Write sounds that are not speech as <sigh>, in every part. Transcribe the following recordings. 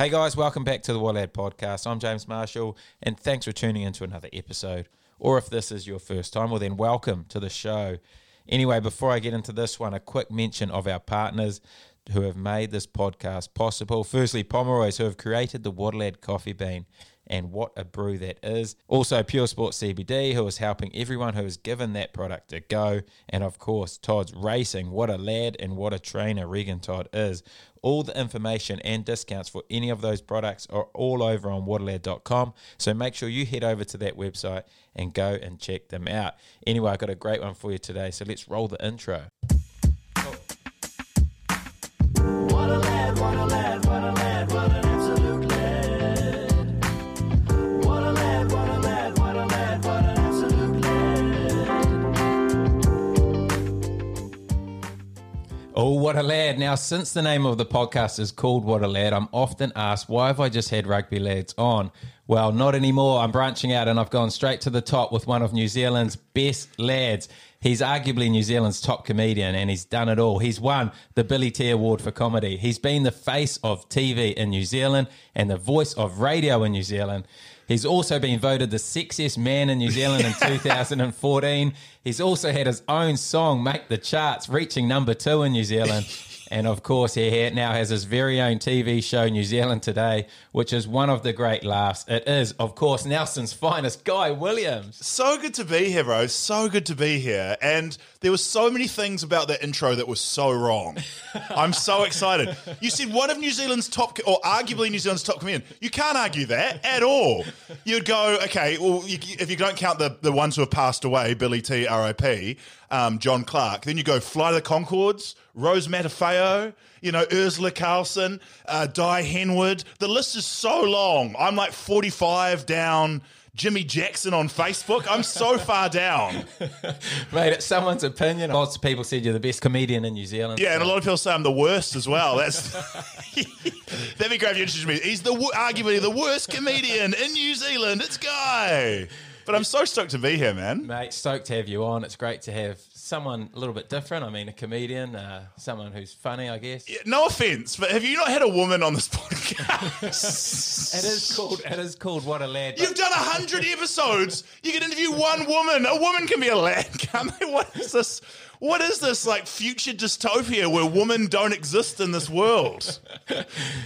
Hey guys, welcome back to the What Lad podcast. I'm James Marshall, and thanks for tuning into another episode. Or if this is your first time, well, then welcome to the show. Anyway, before I get into this one, a quick mention of our partners who have made this podcast possible. Firstly, Pomeroy's, who have created the What Lad coffee bean and what a brew that is. Also, Pure Sports CBD, who is helping everyone who has given that product a go. And of course, Todd's Racing. What a lad and what a trainer Regan Todd is. All the information and discounts for any of those products are all over on whatalad.com. So make sure you head over to that website and go and check them out. Anyway, I've got a great one for you today. So let's roll the intro. Oh, what a lad. Now, since the name of the podcast is called What a Lad, I'm often asked, why have I just had rugby lads on? Well, not anymore. I'm branching out and I've gone straight to the top with one of New Zealand's best lads. He's arguably New Zealand's top comedian and he's done it all. He's won the Billy T Award for comedy. He's been the face of TV in New Zealand and the voice of radio in New Zealand. He's also been voted the sexiest man in New Zealand in <laughs> 2014. He's also had his own song make the charts, reaching number two in New Zealand. And of course, he now has his very own TV show, New Zealand Today, which is one of the great laughs. It is, of course, Nelson's finest, Guy Williams. So good to be here, bro. So good to be here. And there were so many things about that intro that was so wrong. <laughs> I'm so excited. You said one of New Zealand's top, or arguably New Zealand's top comedian. You can't argue that at all. You'd go, okay, well, you, if you don't count the, the ones who have passed away, Billy T, RIP, um, John Clarke, then you go Fly the Conchords, Rose Matafeo, you know, Urzila Carlson, uh, Dai Henwood. The list is so long. I'm like 45 down. Jimmy Jackson on Facebook. I'm so <laughs> far down. Mate, it's someone's opinion. Lots of people said you're the best comedian in New Zealand. Yeah, and a lot of people say I'm the worst as well. That's <laughs> <laughs> that'd be great if you introduced me. He's the arguably the worst comedian in New Zealand. It's Guy. But I'm so stoked to be here, man. Mate, stoked to have you on. It's great to have someone a little bit different. I mean, a comedian, uh, someone who's funny, I guess. No offense, but have you not had a woman on this <laughs> podcast? It is called. It is called What a Lad. You've done a hundred episodes. You can interview one woman. A woman can be a lad. Can't they? What is this? What is this like future dystopia where women don't exist in this world? <laughs>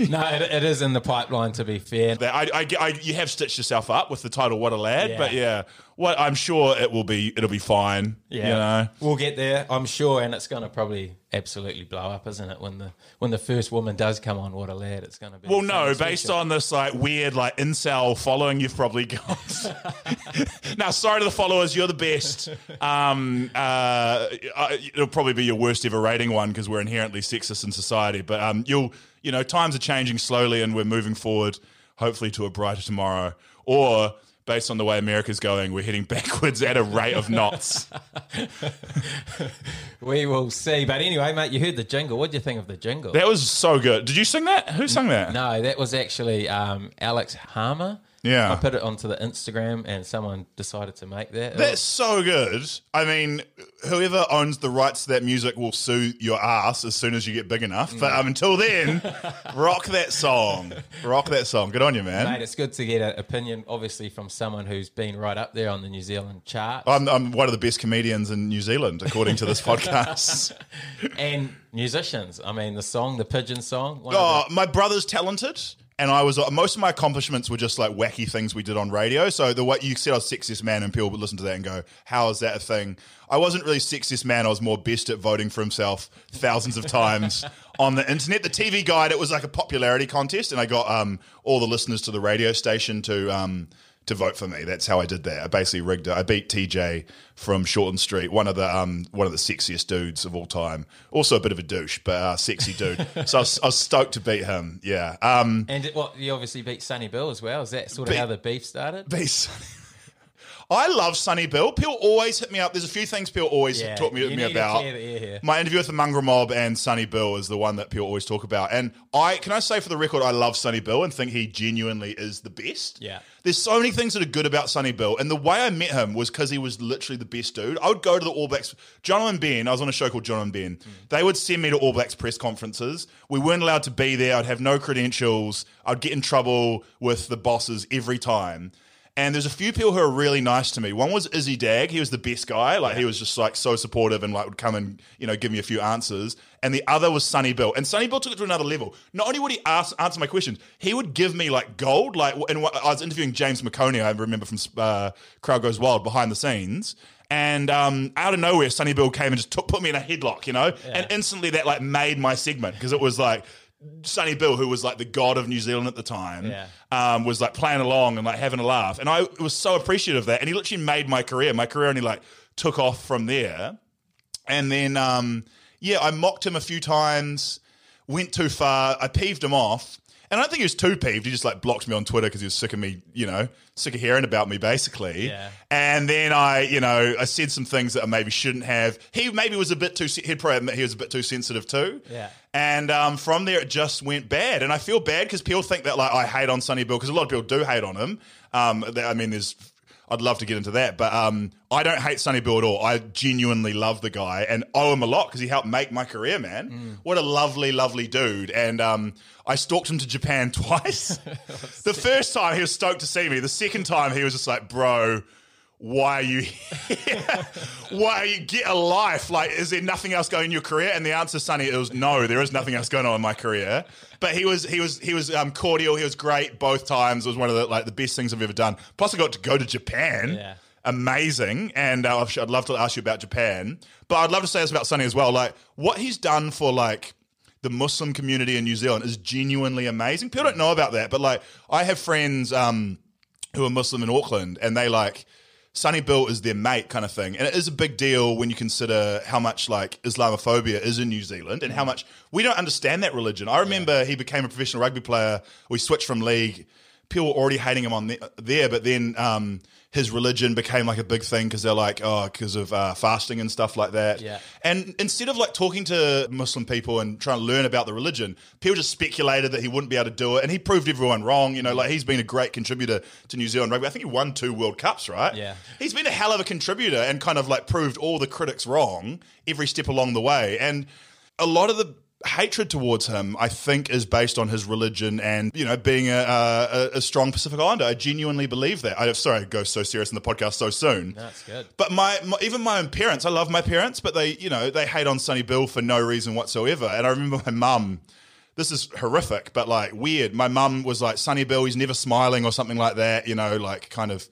no, it, it is in the pipeline. To be fair, I, I, I, you have stitched yourself up with the title "What a Lad," Yeah. but yeah, what I'm sure it will be. It'll be fine. yeah, you know. we'll get there. I'm sure, and it's going to probably absolutely blow up, isn't it? When the when the first woman does come on, What a Lad, it's going to be. Well, no, based on this like weird like incel following you've probably got. <laughs> now, sorry to the followers, you're the best. Um, uh, it'll probably be your worst ever rating one because we're inherently sexist in society. But um, you'll, you know, times are changing slowly, and we're moving forward, hopefully to a brighter tomorrow. Or based on the way America's going, we're heading <laughs> backwards at a rate of knots. <laughs> we will see. But anyway, mate, you heard the jingle. What do you think of the jingle? that was so good. Did you sing that? Who sang that? no, that was actually um, Alex Harmer. Yeah. I put it onto the Instagram, and someone decided to make that. That's so good. I mean, whoever owns the rights to that music will sue your ass as soon as you get big enough. But um, until then, <laughs> rock that song. Rock that song. Good on you, man. Mate, it's good to get an opinion, obviously, from someone who's been right up there on the New Zealand chart I'm, I'm one of the best comedians in New Zealand, according to this <laughs> podcast. and musicians. I mean, the song, the Pigeon song. Oh, my brother's talented. And I was most of my accomplishments were just like wacky things we did on radio. So the what you said I was sexiest man, and people would listen to that and go, "How is that a thing?" I wasn't really sexiest man. I was more best at voting for himself thousands of times <laughs> on the internet. The TV guide it was like a popularity contest, and I got um, all the listeners to the radio station to um, to vote for me. That's how I did that. I basically rigged it. I beat TJ from Shortland Street, one of the um, one of the sexiest dudes of all time. Also a bit of a douche, but uh, sexy dude. <laughs> so I was, I was stoked to beat him. Yeah. Um, And what you obviously beat Sonny Bill as well. Is that sort of Beat- how the beef started? beat. Sonny I love Sonny Bill. People always hit me up. There's a few things people always Yeah, talk me, me about. clear the air here. My interview with the Mongrel Mob and Sonny Bill is the one that people always talk about. And I can I say for the record, I love Sonny Bill and think he genuinely is the best. Yeah. There's so many things that are good about Sonny Bill. And the way I met him was because he was literally the best dude. I would go to the All Blacks. Jono and Ben, I was on a show called Jono and Ben. Mm. They would send me to All Blacks press conferences. We weren't allowed to be there. I'd have no credentials. I'd get in trouble with the bosses every time. And there's a few people who are really nice to me. One was Izzy Dagg. He was the best guy. Like he was just like so supportive and like would come and you know give me a few answers. And the other was Sonny Bill. And Sonny Bill took it to another level. Not only would he ask, answer my questions, he would give me like gold. Like and I was interviewing James McOnie. I remember from uh, Crowd Goes Wild behind the scenes. And um, out of nowhere, Sonny Bill came and just took, put me in a headlock, you know, and instantly that like made my segment because it was like Sonny Bill, who was like the god of New Zealand at the time, Yeah. um, was like playing along and like having a laugh. And I was so appreciative of that. And he literally made my career. My career only like took off from there. And then, um, yeah, I mocked him a few times, went too far. I peeved him off. And I don't think he was too peeved. He just like blocked me on Twitter because he was sick of me, you know, sick of hearing about me basically. Yeah. And then I, you know, I said some things that I maybe shouldn't have. He maybe was a bit too, he'd probably admit he was a bit too sensitive too. Yeah. And um, from there, it just went bad. And I feel bad because people think that like I hate on Sonny Bill because a lot of people do hate on him. Um, I mean, there's. I'd love to get into that, but um, I don't hate Sonny Bill at all. I genuinely love the guy and owe him a lot because he helped make my career, man. What a lovely, lovely dude. And um, I stalked him to Japan <laughs> twice. <laughs> the first time he was stoked to see me. The second time he was just like, bro, why are you here? <laughs> why are you get a life? Like, is there nothing else going in your career? And the answer, Sonny, it was no. There is nothing else going on in my career. But he was he was he was um, cordial. He was great both times. It was one of the like the best things I've ever done. Plus, I got to go to Japan. Yeah. Amazing, and uh, I'd love to ask you about Japan. But I'd love to say this about Sonny as well. Like what he's done for like the Muslim community in New Zealand is genuinely amazing. People don't know about that, but like I have friends um, who are Muslim in Auckland, and they like Sonny Bill is their mate, kind of thing. And it is a big deal when you consider how much like Islamophobia is in New Zealand and how much we don't understand that religion. I remember he became a professional rugby player. We switched from league. People were already hating him on the, there, but then um, his religion became like a big thing because they're like, oh, because of uh, fasting and stuff like that. Yeah. And instead of like talking to Muslim people and trying to learn about the religion, people just speculated that he wouldn't be able to do it, and he proved everyone wrong. You know, like he's been a great contributor to New Zealand rugby. I think he won two World Cups, right? Yeah. He's been a hell of a contributor and kind of like proved all the critics wrong every step along the way. And a lot of the hatred towards him, I think, is based on his religion and you know being a, a, a strong Pacific Islander. I genuinely believe that. I'm sorry, I go so serious in the podcast so soon. That's good. But my, my even my own parents, I love my parents, but they you know they hate on Sonny Bill for no reason whatsoever. And I remember my mum. This is horrific, but like weird. My mum was like, Sonny Bill, he's never smiling or something like that, you know, like kind of,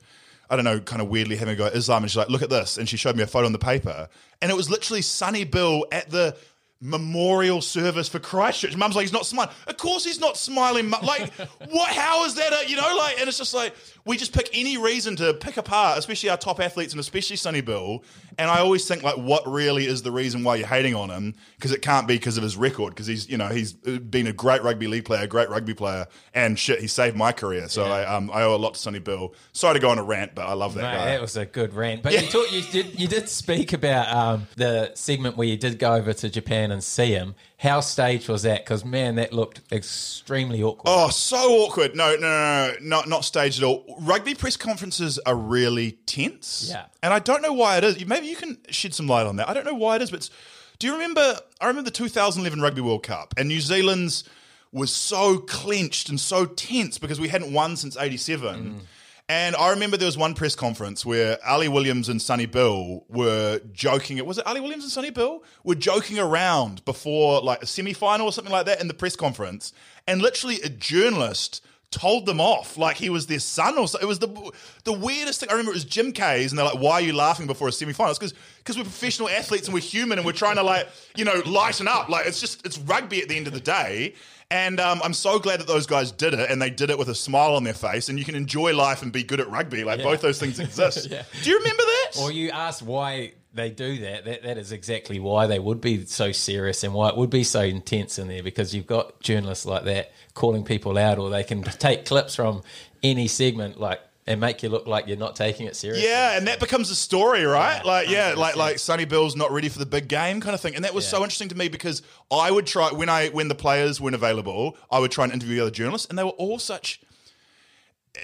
I don't know, kind of weirdly having a go at Islam. And she's like, look at this. And she showed me a photo on the paper. And it was literally Sonny Bill at the memorial service for Christchurch. Mum's like, he's not smiling. Of course he's not smiling. Like, <laughs> what? How is that? A, you know, like, and it's just like, we just pick any reason to pick apart, especially our top athletes and especially Sonny Bill. And I always think, like, what really is the reason why you're hating on him? Because it can't be because of his record, because he's, you know, he's been a great rugby league player, a great rugby player, and shit, he saved my career. So I, um, I owe a lot to Sonny Bill. Sorry to go on a rant, but I love that Mate, guy. that was a good rant. But you, talk, you did you did speak about um, the segment where you did go over to Japan and see him. How staged was that? Because man, that looked extremely awkward. Oh, so awkward. No, no, no, no, not not staged at all. Rugby press conferences are really tense. Yeah. and I don't know why it is. Maybe you can shed some light on that. I don't know why it is, but do you remember? I remember the 2011 Rugby World Cup, and New Zealand's was so clenched and so tense because we hadn't won since '87. And I remember there was one press conference where Ali Williams and Sonny Bill were joking. It was it Ali Williams and Sonny Bill were joking around before like a semi final or something like that in the press conference, and literally a journalist told them off like he was their son or so. It was the the weirdest thing. I remember it was Jim Kayes, and they're like, "Why are you laughing before a semi final?" It's because because we're professional athletes and we're human and we're trying to like you know lighten up. Like it's just it's rugby at the end of the day. And um, I'm so glad that those guys did it, and they did it with a smile on their face. And you can enjoy life and be good at rugby. Like both those things <laughs> exist. Yeah. Do you remember that? Or you asked why they do that. That that is exactly why they would be so serious and why it would be so intense in there because you've got journalists like that calling people out, or they can take clips from any segment like and make you look like you're not taking it seriously. Yeah, and that becomes a story, right? Yeah, like, yeah, like 100%. like Sonny Bill's not ready for the big game kind of thing, and that was Yeah. so interesting to me because I would try when I when the players weren't available, I would try and interview the other journalists, and they were all such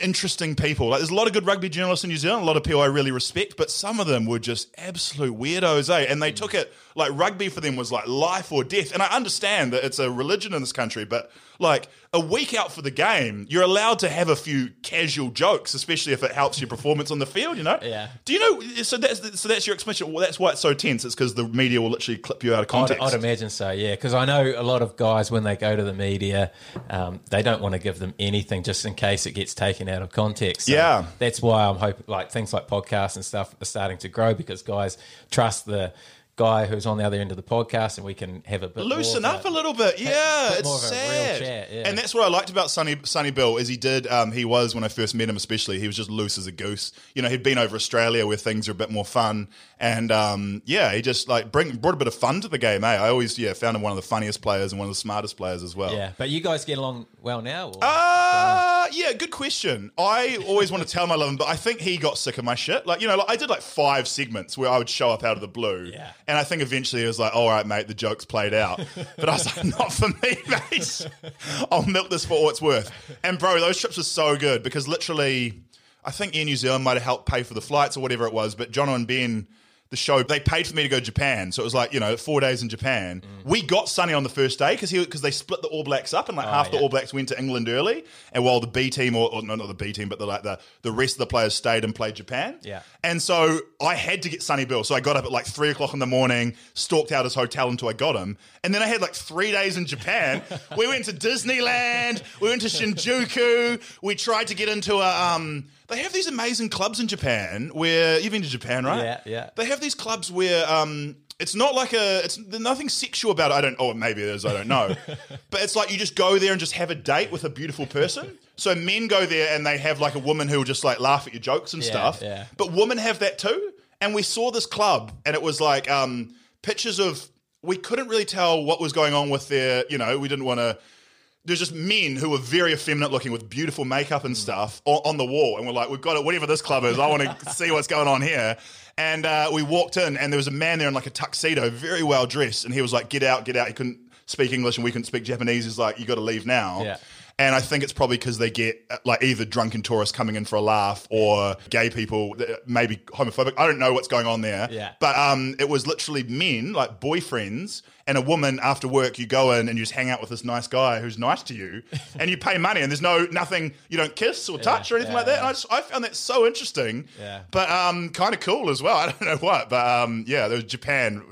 interesting people. Like, there's a lot of good rugby journalists in New Zealand, a lot of people I really respect, but some of them were just absolute weirdos, eh? And they took it like rugby for them was like life or death. And I understand that it's a religion in this country, but like a week out for the game, you're allowed to have a few casual jokes, especially if it helps your performance on the field. You know? Yeah. Do you know? So that's so that's your explanation. Well, that's why it's so tense. It's because the media will literally clip you out of I'd, context. I'd imagine so, yeah. Because I know a lot of guys when they go to the media, um, they don't want to give them anything just in case it gets taken out of context. So Yeah. that's why I'm hoping like things like podcasts and stuff are starting to grow because guys trust the guy who's on the other end of the podcast, and we can have a bit loosen up of a little bit. Yeah, bit it's more of a real sad. chat, yeah. And that's what I liked about Sunny Sonny Bill is he did um, he was when I first met him especially he was just loose as a goose. You know he'd been over Australia where things are a bit more fun and um, yeah he just like bring brought a bit of fun to the game. Eh? I always yeah found him one of the funniest players and one of the smartest players as well. Yeah, but you guys get along well now. Or? Uh, yeah, good question. I always want to tell my love him, but I think he got sick of my shit. Like, you know, like I did like five segments where I would show up out of the blue. Yeah. And I think eventually it was like, all right, mate, the joke's played out. <laughs> But I was like, not for me, mate. I'll milk this for all it's worth. And bro, those trips were so good because literally, I think Air New Zealand might have helped pay for the flights or whatever it was, but Jono and Ben. The show they paid for me to go to Japan, so it was like you know four days in Japan. We got Sonny on the first day because he because they split the All Blacks up and like half the. All Blacks went to England early, and while the B team or, or no, not the B team, but the like the the rest of the players stayed and played Japan. Yeah. And so I had to get Sonny Bill, so I got up at like three o'clock in the morning, stalked out his hotel until I got him, and then I had like three days in Japan. <laughs> we went to Disneyland, we went to Shinjuku, we tried to get into a um. They have these amazing clubs in Japan where you've been to Japan, right? Yeah, yeah. They have these clubs where um, it's not like a, it's there's nothing sexual about it. I don't, oh, maybe it is, I don't know. <laughs> but it's like you just go there and just have a date with a beautiful person. So men go there and they have like a woman who will just like laugh at your jokes and Yeah, stuff. yeah. But women have that too. And we saw this club and it was like um, pictures of, we couldn't really tell what was going on with their, you know, we didn't want to, there's just men who were very effeminate looking with beautiful makeup and stuff on, on the wall. And we're like, we've got it, whatever this club is, I want to <laughs> see what's going on here. And uh, we walked in, and there was a man there in like a tuxedo, very well dressed. And he was like, get out, get out. He couldn't speak English and we couldn't speak Japanese. He's like, you got to leave now. Yeah. And I think it's probably because they get uh, like either drunken tourists coming in for a laugh or gay people, that maybe homophobic. I don't know what's going on there. Yeah. But um, it was literally men, like boyfriends, and a woman after work. You go in and you just hang out with this nice guy who's nice to you, <laughs> and you pay money, and there's no nothing. You don't kiss or touch or anything yeah, like that. yeah. And I, just, I found that so interesting. Yeah. But um, kind of cool as well. <laughs> I don't know what, but um, yeah, there was Japan,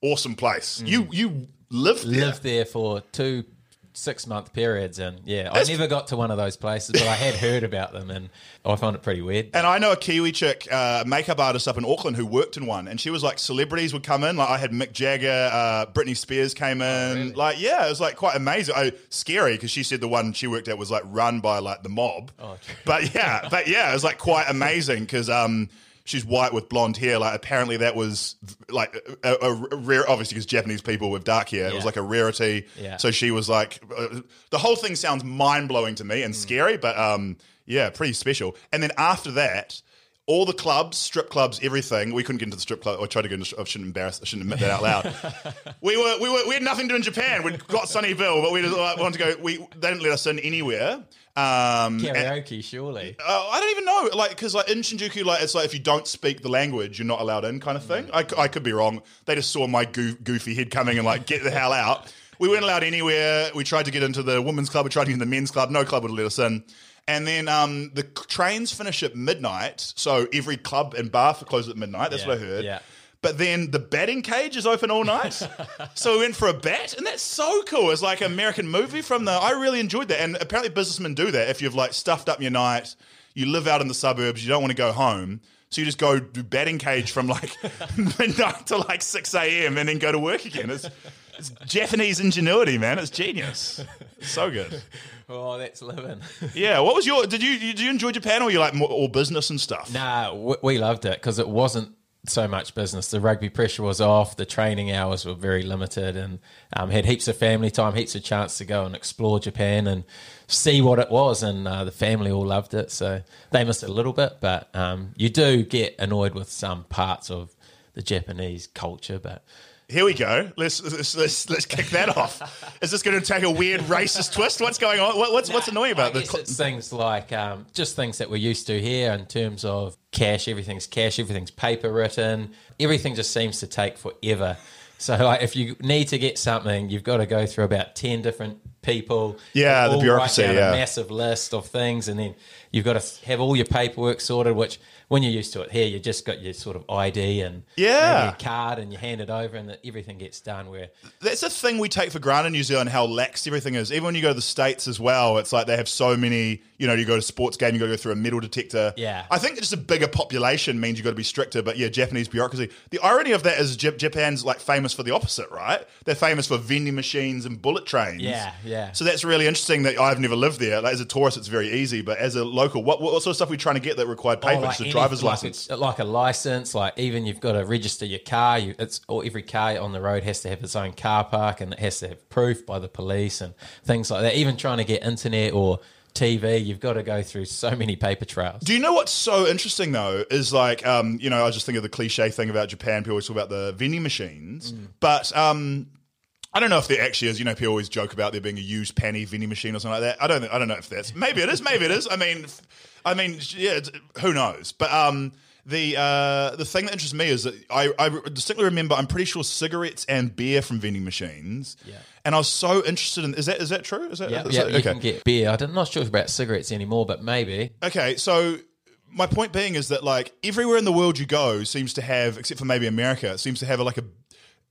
awesome place. You you lived there. Mm. lived there for two six month periods, and yeah, That's- I never got to one of those places, but I had heard about them, and I found it pretty weird. And I know a Kiwi chick, uh, makeup artist up in Auckland who worked in one, and she was like celebrities would come in. Like I had Mick Jagger, uh, Britney Spears came in. really? Like yeah, it was like quite amazing. I, scary because she said the one she worked at was like run by like the mob. Oh, but yeah, but yeah, it was like quite amazing because um, she's white with blonde hair. Like apparently that was like a, a, rare, obviously because Japanese people with dark hair, it was like a rarity. Yeah. So she was like, uh, the whole thing sounds mind blowing to Mm. me and scary, but um, yeah, pretty special. And then after that. All the clubs, strip clubs, everything. We couldn't get into the strip club. I tried to get into. I shouldn't embarrass. I shouldn't admit that out loud. <laughs> we were, we were, we had nothing to do in Japan. We'd got Sonny Bill, but we just like, wanted to go. We they didn't let us in anywhere. Um, and- Karaoke, surely. uh, I don't even know, like, because like in Shinjuku, like it's like if you don't speak the language, you're not allowed in, kind of thing. I, I could be wrong. They just saw my goo- goofy head coming and like get the hell out. We weren't allowed anywhere. We tried to get into the women's club. We tried to get into the men's club. No club would let us in. And then um, the trains finish at midnight, so every club and bar closes at midnight. That's Yeah, what I heard. yeah. But then the batting cage is open all night. <laughs> so we went for a bat, and that's so cool. It's like an American movie from the. I really enjoyed that. And apparently, businessmen do that. If you've like stuffed up your night, you live out in the suburbs, you don't want to go home. So you just go do batting cage from like <laughs> midnight to like 6 a.m. and then go to work again. It's, it's Japanese ingenuity, man. It's genius. It's so good. <laughs> Oh, that's living. Yeah. What was your? Did you did you enjoy Japan or you like more, all business and stuff? nah, we, we loved it because it wasn't so much business. The rugby pressure was off. The training hours were very limited, and um, had heaps of family time, heaps of chance to go and explore Japan and see what it was. And uh, the family all loved it, so they missed it a little bit. But um, you do get annoyed with some parts of the Japanese culture, but. Here we go. Let's let's let's, let's kick that off. Is this going to take a weird racist twist? What's going on? What, what's what's annoying about this? it's things like um, just things that we're used to here in terms of cash. Everything's cash. Everything's paper written. Everything just seems to take forever. So, like, if you need to get something, you've got to go through about ten different people. Yeah, the bureaucracy, yeah. a massive list of things, and then you've got to have all your paperwork sorted. Which, when you're used to it here, you just got your sort of ID and Yeah. a card, and you hand it over, and everything gets done. Where That's a thing we take for granted in New Zealand, how lax everything is. Even when you go to the States as well, it's like they have so many, you know, you go to a sports game, you got to go through a metal detector. Yeah. I think just a bigger population means you got to be stricter, but yeah, Japanese bureaucracy. The irony of that is Japan's like famous for the opposite, right? They're famous for vending machines and bullet trains. Yeah, yeah. So that's really interesting that I've never lived there. Like, as a tourist, it's very easy, but as a local, what, what sort of stuff are we trying to get that required paper? Oh, just a any- driver's like license? A, like a license, like even you've got to register your car. You, it's or every car on the road has to have its own car park, and it has to have proof by the police and things like that. Even trying to get internet or TV, you've got to go through so many paper trails. Do you know what's so interesting though? Is like, um, you know, I just think of the cliche thing about Japan. People always talk about the vending machines, but um, I don't know if there actually is. You know, people always joke about there being a used penny vending machine or something like that. I don't. I don't know if that's. Maybe it is. Maybe it is. I mean, I mean, yeah. Who knows? But um, the uh, the thing that interests me is that I, I distinctly remember. I'm pretty sure cigarettes and beer from vending machines. Yeah. And I was so interested in. Is that is that true? Is that Yeah, is yeah, that- you can get beer. I'm not sure about cigarettes anymore, but maybe. Okay, so my point being is that like everywhere in the world you go seems to have, except for maybe America, seems to have like a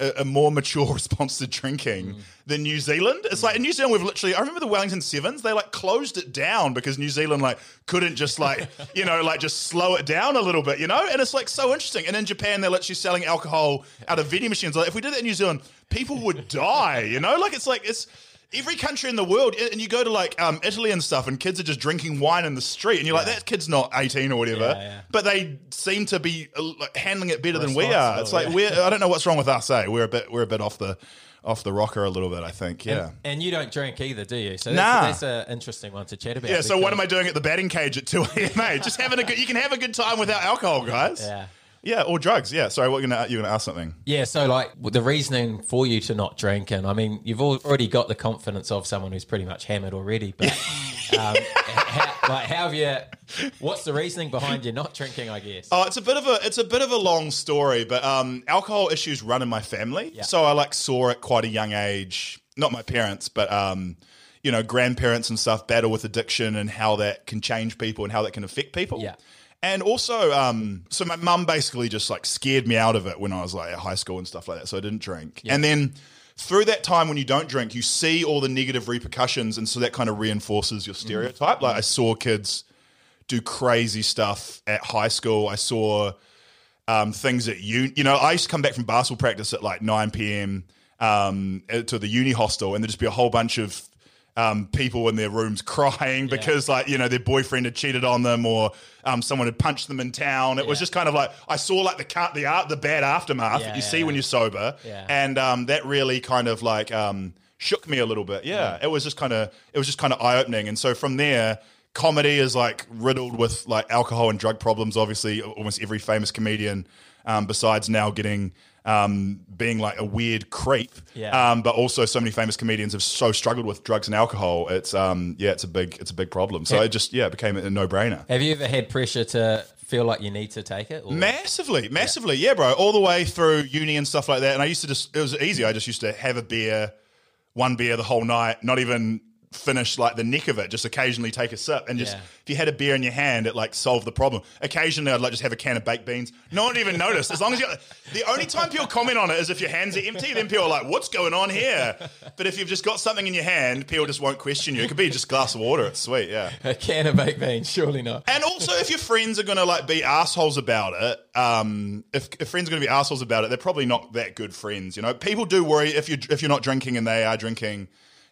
a, a more mature <laughs> response to drinking mm. than New Zealand. It's like in New Zealand we've literally I remember the Wellington Sevens, they like closed it down because New Zealand like couldn't just like, <laughs> you know, like just slow it down a little bit, you know? And it's like so interesting. And in Japan they're literally selling alcohol out of vending machines. Like if we did that in New Zealand, people would die, you know? Like it's like it's every country in the world, and you go to like um, Italy and stuff, and kids are just drinking wine in the street, and you're like, that kid's not 18 or whatever, but they seem to be uh, like, handling it better than we are. It's like we're <laughs> I don't know what's wrong with us. Eh? We're a bit we're a bit off the off the rocker a little bit. I think. Yeah. And you don't drink either, do you? So Nah. that's, that's an interesting one to chat about. yeah, so what am I doing at the batting cage at 2 a.m. mate? Just having a good. You can have a good time without alcohol, guys. Yeah. Yeah, or drugs. Yeah. Sorry, what you gonna you gonna ask something? Yeah, so like the reasoning for you to not drink, and I mean, you've already got the confidence of someone who's pretty much hammered already. But <laughs> um, how, like, how have you? What's the reasoning behind you not drinking? I guess. Oh, it's a bit of a it's a bit of a long story, but um, alcohol issues run in my family, Yeah. so I like saw at quite a young age. Not my parents, but um, you know, grandparents and stuff battle with addiction and how that can change people and how that can affect people. Yeah. And also, um, so my mum basically just like scared me out of it when I was like at high school and stuff like that. So I didn't drink. And then through that time when you don't drink, you see all the negative repercussions, and so that kind of reinforces your stereotype. Like I saw kids do crazy stuff at high school. I saw um, things at uni. You know, I used to come back from basketball practice at like 9 p.m. Um, to the uni hostel, and there'd just be a whole bunch of um, people in their rooms <laughs> crying because, like, you know, their boyfriend had cheated on them or um, someone had punched them in town. It was just kind of like I saw like the cut, the art, the bad aftermath Yeah, that you yeah, see when you're sober, Yeah. and um, that really kind of like um, shook me a little bit. Yeah, it was just kind of it was just kind of eye opening, and so from there. Comedy is like riddled with like alcohol and drug problems. Obviously, almost every famous comedian, um, besides now getting um, being like a weird creep. Yeah. Um, but also, so many famous comedians have so struggled with drugs and alcohol. It's um, yeah, it's a big it's a big problem. So Yeah. it just yeah, it became a no brainer. Have you ever had pressure to feel like you need to take it? Or? Massively, massively, yeah. bro. All the way through uni and stuff like that. And I used to just, it was easy. I just used to have a beer, one beer the whole night, not even finish like the neck of it, just occasionally take a sip. And just, Yeah. if you had a beer in your hand, it like solved the problem. Occasionally, I'd like just have a can of baked beans. No one even noticed. As long as you, the only time people comment on it is if your hands are empty, then people are like, what's going on here? But if you've just got something in your hand, people just won't question you. It could be just a glass of water. It's sweet, yeah. A can of baked beans? Surely not. And also, if your friends are going to like be assholes about it, um, if, if friends are going to be assholes about it, they're probably not that good friends. You know, people do worry if you if you're not drinking and they are drinking,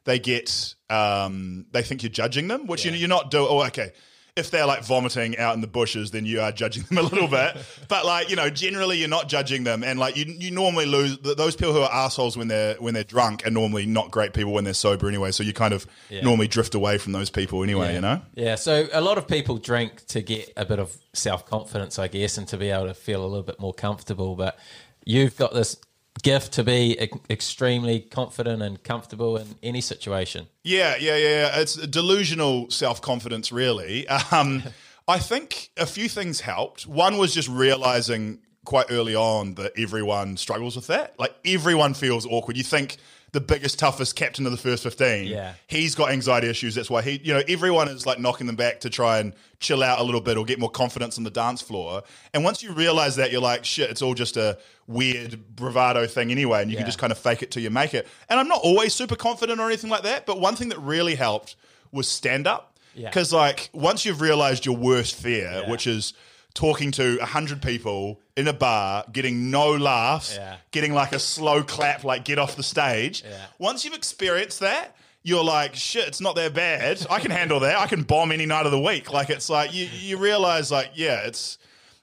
they get um, they think you're judging them, which you Yeah. you're not doing. Oh, okay. if they're like vomiting out in the bushes, then you are judging them a little <laughs> bit. But like you know, generally you're not judging them, and like you you normally lose those people who are assholes when they're when they're drunk are normally not great people when they're sober anyway. So you kind of Yeah. normally drift away from those people anyway. You know. Yeah, so a lot of people drink to get a bit of self confidence, I guess, and to be able to feel a little bit more comfortable. But you've got this gift to be e- extremely confident and comfortable in any situation. Yeah, yeah, yeah. yeah. It's delusional self confidence, really. <laughs> Um, I think a few things helped. One was just realizing quite early on that everyone struggles with that. Like everyone feels awkward. You think the biggest, toughest captain of the first fifteen, Yeah. he's got anxiety issues. That's why he, you know, everyone is like knocking them back to try and chill out a little bit or get more confidence on the dance floor. And once you realize that, you're like, shit, it's all just a weird bravado thing anyway, and you Yeah. can just kind of fake it till you make it. And I'm not always super confident or anything like that, but one thing that really helped was stand up. Yeah. Because like once you've realized your worst fear, Yeah. which is talking to a hundred people in a bar, getting no laughs, Yeah. getting like a slow clap, like get off the stage. Yeah. Once you've experienced that, you're like, shit, it's not that bad. I can handle that. I can bomb any night of the week. Like it's like you you realize like, yeah, it's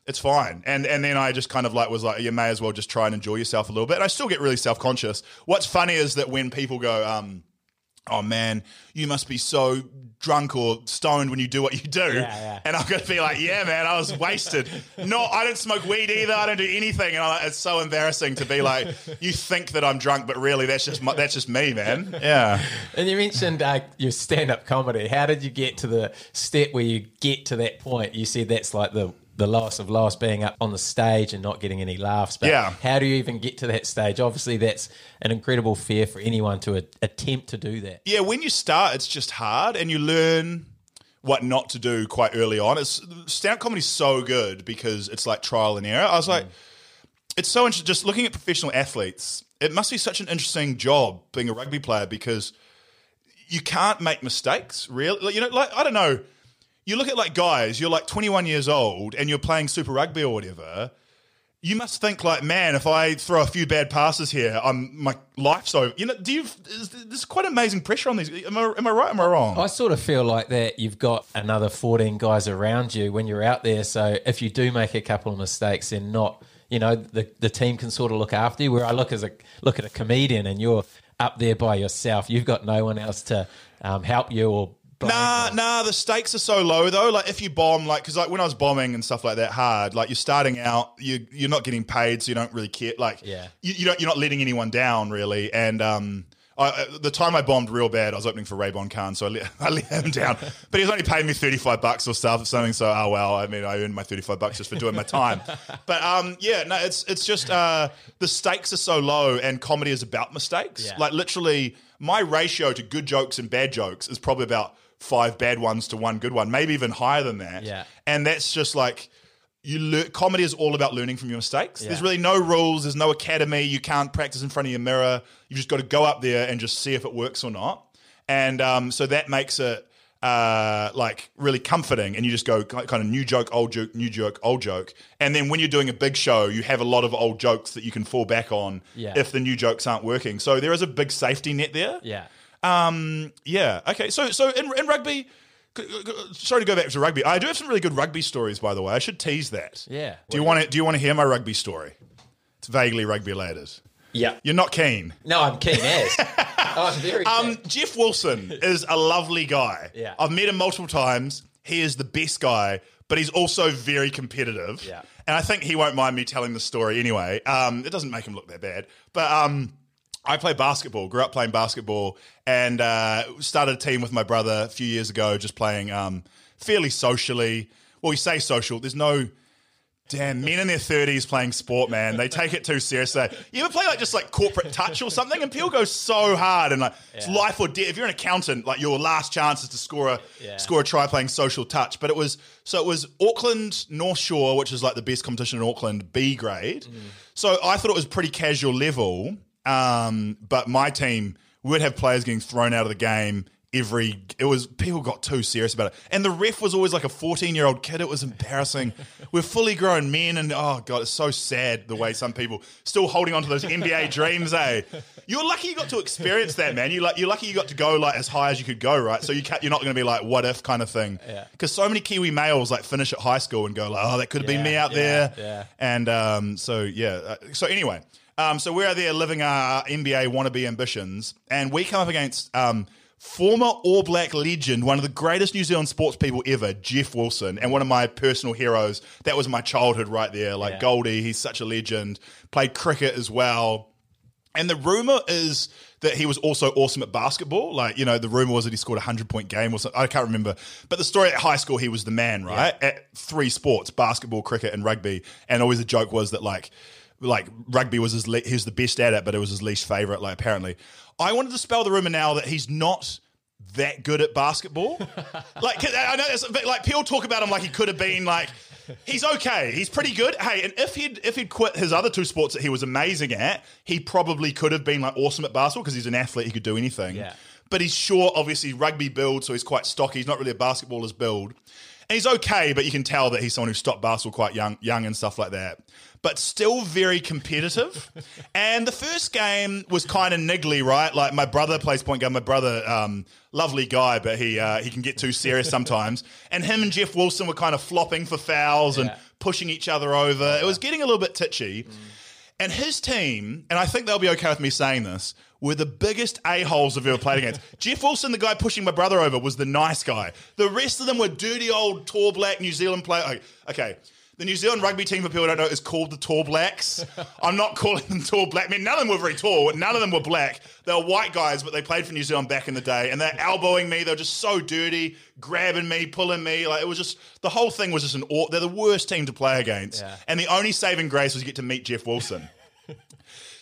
it's fine. And and then I just kind of like was like, you may as well just try and enjoy yourself a little bit. And I still get really self conscious. What's funny is that when people go, um, oh man, you must be so drunk or stoned when you do what you do. yeah. And I'm going to be like, yeah, man, I was wasted. No, I don't smoke weed either. I don't do anything. And I'm like, it's so embarrassing to be like, you think that I'm drunk, but really that's just my, that's just me, man. Yeah. And you mentioned uh, your stand up comedy. How did you get to the step where you get to that point? You said that's like the the loss of loss being up on the stage and not getting any laughs. But Yeah. how do you even get to that stage? Obviously, that's an incredible fear for anyone to a- attempt to do that. Yeah, when you start, it's just hard, and you learn what not to do quite early on. It's stand-up comedy's so good because it's like trial and error. I was like, it's so interesting. Just looking at professional athletes, it must be such an interesting job being a rugby player because you can't make mistakes. Really, you know, like I don't know. You look at like guys, you're like 21 years old and you're playing Super Rugby or whatever. You must think like, man, if I throw a few bad passes here, I'm my life's over. You know, do you? There's quite amazing pressure on these. Am I, am I right? Am I wrong? I sort of feel like that you've got another 14 guys around you when you're out there. So if you do make a couple of mistakes, then not, you know, the, the team can sort of look after you. Where I look as a look at a comedian and you're up there by yourself, you've got no one else to um, help you or. Nah, nah. The stakes are so low though. Like if you bomb, like because like when I was bombing and stuff like that, hard. Like you're starting out, you you're not getting paid, so you don't really care. Like Yeah. you, you don't you're not letting anyone down really. And um, I, the time I bombed real bad, I was opening for Raybon Kan, so I let, <laughs> I let him down. <laughs> But he was only paying me thirty five bucks or stuff or something. So oh well, I mean I earned my thirty five bucks just for doing my time. <laughs> but um, yeah, no, it's it's just uh, the stakes are so low, and comedy is about mistakes. Yeah. Like literally, my ratio to good jokes and bad jokes is probably about five bad ones to one good one, maybe even higher than that. Yeah. And that's just like you learn comedy is all about learning from your mistakes. Yeah. There's really no rules, there's no academy, you can't practice in front of your mirror. You just got to go up there and just see if it works or not. And um, so that makes it uh, like really comforting and you just go kind of new joke, old joke, new joke, old joke. And then when you're doing a big show, you have a lot of old jokes that you can fall back on Yeah. if the new jokes aren't working. So there is a big safety net there. Yeah. Um, yeah. Okay. So, so in, in rugby, g- g- sorry to go back to rugby. I do have some really good rugby stories, by the way. I should tease that. Yeah. Do you want to? Do you want to hear my rugby story? It's vaguely rugby related. Yeah. You're not keen. No, I'm keen as. <laughs> oh, I'm very Um. Jeff Wilson is a lovely guy. Yeah. I've met him multiple times. He is the best guy, but he's also very competitive. Yeah. And I think he won't mind me telling the story anyway. Um, it doesn't make him look that bad. But um, I play basketball, grew up playing basketball, and uh, started a team with my brother a few years ago, just playing um, fairly socially. Well, we say social. There's no Damn, men in their thirties playing sport, man. They take it too seriously. You ever play like just like corporate touch or something, and people go so hard and like it's life or death. If you're an accountant, like your last chance is to score a Yeah. score a try playing social touch. But it was so it was Auckland North Shore, which is like the best competition in Auckland, B grade. Mm. So I thought it was pretty casual level. Um, but my team would have players getting thrown out of the game every. It was people got too serious about it, and the ref was always like a fourteen-year-old kid. It was embarrassing. <laughs> We're fully grown men, and oh god, it's so sad the way some people still holding on to those NBA <laughs> dreams. Eh? You're lucky you got to experience that, man. You like you're lucky you got to go like as high as you could go, right? So you can't, you're not going to be like what if kind of thing. Yeah. Because so many Kiwi males like finish at high school and go like, oh, that could have been me out yeah, there. yeah. And um, so yeah, uh, so anyway, um, so we're there living our NBA wannabe ambitions, and we come up against um, former All Black legend, one of the greatest New Zealand sports people ever, Jeff Wilson, and one of my personal heroes. That was my childhood right there, like Yeah. Goldie. He's such a legend. Played cricket as well. And the rumor is that he was also awesome at basketball. Like, you know, the rumor was that he scored a 100 point game or something. I can't remember. But the story at high school, he was the man, right? At three sports basketball, cricket, and rugby. And always the joke was that, like, like rugby was his le- he was the best at it, but it was his least favorite. Like apparently, I wanted to spell the rumor now that he's not that good at basketball. <laughs> like I know that's a bit- like people talk about him like he could have been like he's okay, he's pretty good. Hey, and if he'd if he'd quit his other two sports that he was amazing at, he probably could have been like awesome at basketball because he's an athlete, he could do anything. Yeah. But he's short, obviously rugby build, so he's quite stocky. He's not really a basketballer's build. And he's okay, but you can tell that he's someone who stopped basketball quite young, young and stuff like that. But still very competitive. <laughs> and the first game was kind of niggly, right? Like my brother plays point guard. My brother, um, lovely guy, but he uh, he can get too serious sometimes. <laughs> And him and Jeff Wilson were kind of flopping for fouls and pushing each other over. It was getting a little bit titchy. And his team, and I think they'll be okay with me saying this, were the biggest a-holes I've ever played against. <laughs> Jeff Wilson, the guy pushing my brother over, was the nice guy. The rest of them were dirty old tall black New Zealand players. Okay. The New Zealand rugby team, for people who don't know, is called the Tall Blacks. <laughs> I'm not calling them tall black men. None of them were very tall. None of them were black. They were white guys, but they played for New Zealand back in the day. And they're elbowing me. They're just so dirty, grabbing me, pulling me. Like it was just the whole thing was just an. aw- They're the worst team to play against. Yeah. And the only saving grace was you get to meet Jeff Wilson. <laughs>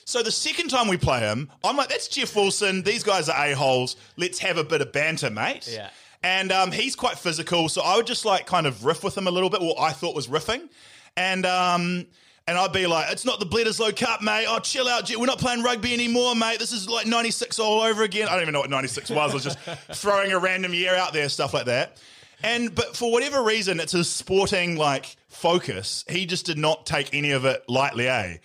So the second time we play him, I'm like, that's Jeff Wilson. These guys are a-holes. Let's have a bit of banter, mate. Yeah. And um, he's quite physical, so I would just like kind of riff with him a little bit, what I thought was riffing. And um, and I'd be like, it's not the Bledisloe Cup, mate. Oh, chill out. We're not playing rugby anymore, mate. This is like 96 all over again. I don't even know what 96 was. I was just <laughs> throwing a random year out there, stuff like that. And but for whatever reason, it's his sporting like focus. He just did not take any of it lightly, eh?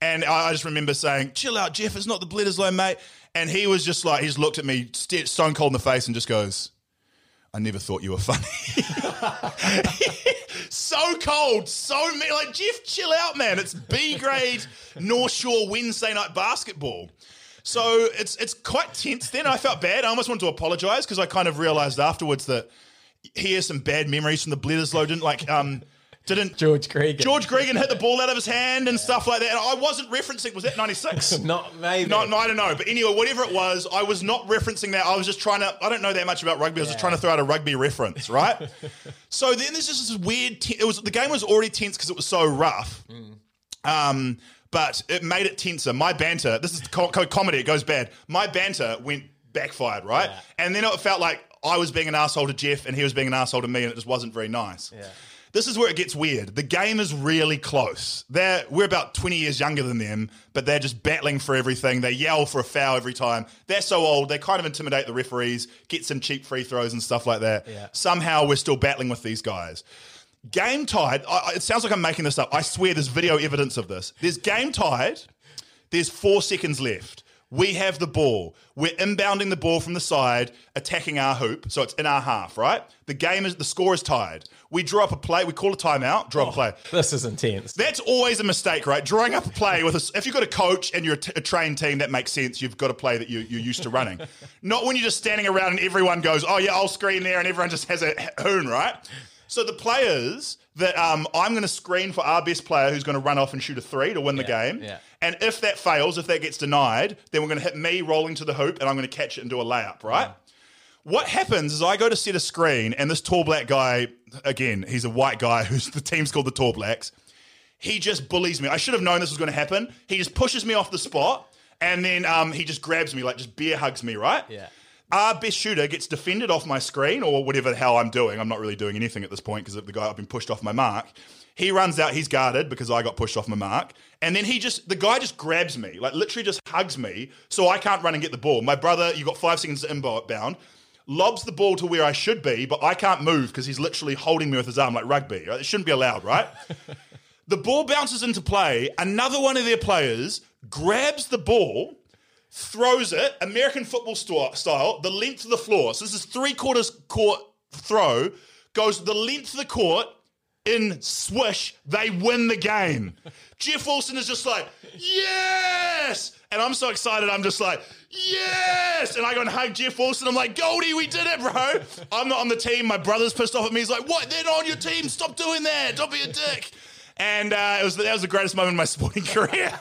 And I, I just remember saying, "Chill out, Jeff. It's not the Bledisloe, mate." And he was just like, he just looked at me, st- stone cold in the face, and just goes, "I never thought you were funny." <laughs> so cold, so me like Jeff, chill out, man. It's B grade North Shore Wednesday night basketball. So it's it's quite tense. Then I felt bad. I almost wanted to apologise because I kind of realised afterwards that he has some bad memories from the Bledisloe. Didn't like um didn't George Gregan. George Gregan hit the ball out of his hand and stuff like that. And I wasn't referencing, was that 96? <laughs> Not maybe. No, no, I don't know. But anyway, whatever it was, I was not referencing that. I was just trying to, I don't know that much about rugby. I was just trying to throw out a rugby reference, right? <laughs> so then there's just this weird, te- it was, the game was already tense because it was so rough. Um, but it made it tenser. My banter, this is co- co- comedy, it goes bad. My banter went backfired, right? Yeah. And then it felt like I was being an asshole to Jeff and he was being an asshole to me and it just wasn't very nice. Yeah. This is where it gets weird. The game is really close. They're, we're about 20 years younger than them, but they're just battling for everything. They yell for a foul every time. They're so old, they kind of intimidate the referees, get some cheap free throws and stuff like that. Yeah. Somehow we're still battling with these guys. Game tied. I, it sounds like I'm making this up. I swear there's video evidence of this. There's game tied. There's four seconds left. We have the ball. We're inbounding the ball from the side, attacking our hoop. So it's in our half, right? The game is the score is tied. We draw up a play. We call a timeout. Draw up a play. This is intense. That's always a mistake, right? Drawing up a play with a, if you've got a coach and you're a, t- a trained team, that makes sense. You've got a play that you, you're used to running. <laughs> Not when you're just standing around and everyone goes, oh, yeah, I'll screen there, and everyone just has a hoon, right? So the players that um, I'm going to screen for our best player who's going to run off and shoot a three to win the game. yeah. And if that fails, if that gets denied, then we're going to hit me rolling to the hoop and I'm going to catch it and do a layup, right? What happens is I go to set a screen, and this tall black guy, again, he's a white guy <laughs> who's the team's called the Tall Blacks. He just bullies me. I should have known this was going to happen. He just pushes me off the spot, and then um, he just grabs me, like just bear hugs me, right? Yeah. Our best shooter gets defended off my screen, or whatever the hell I'm doing. I'm not really doing anything at this point because the guy I've been pushed off my mark. He runs out, he's guarded because I got pushed off my mark. And then he just, the guy just grabs me, like literally just hugs me, so I can't run and get the ball. My brother, you got five seconds to inbound. lobs the ball to where I should be, but I can't move because he's literally holding me with his arm like rugby. It shouldn't be allowed, right? <laughs> the ball bounces into play. Another one of their players grabs the ball, throws it, American football style, the length of the floor. So this is three quarters court throw, goes the length of the court. In swish, they win the game. Jeff Wilson is just like, yes! And I'm so excited, I'm just like, yes! And I go and hug Jeff Wilson. I'm like, Goldie, we did it, bro. I'm not on the team. My brother's pissed off at me. He's like, what? They're not on your team. Stop doing that. Don't be a dick. And uh, it was that was the greatest moment in my <laughs> sporting career.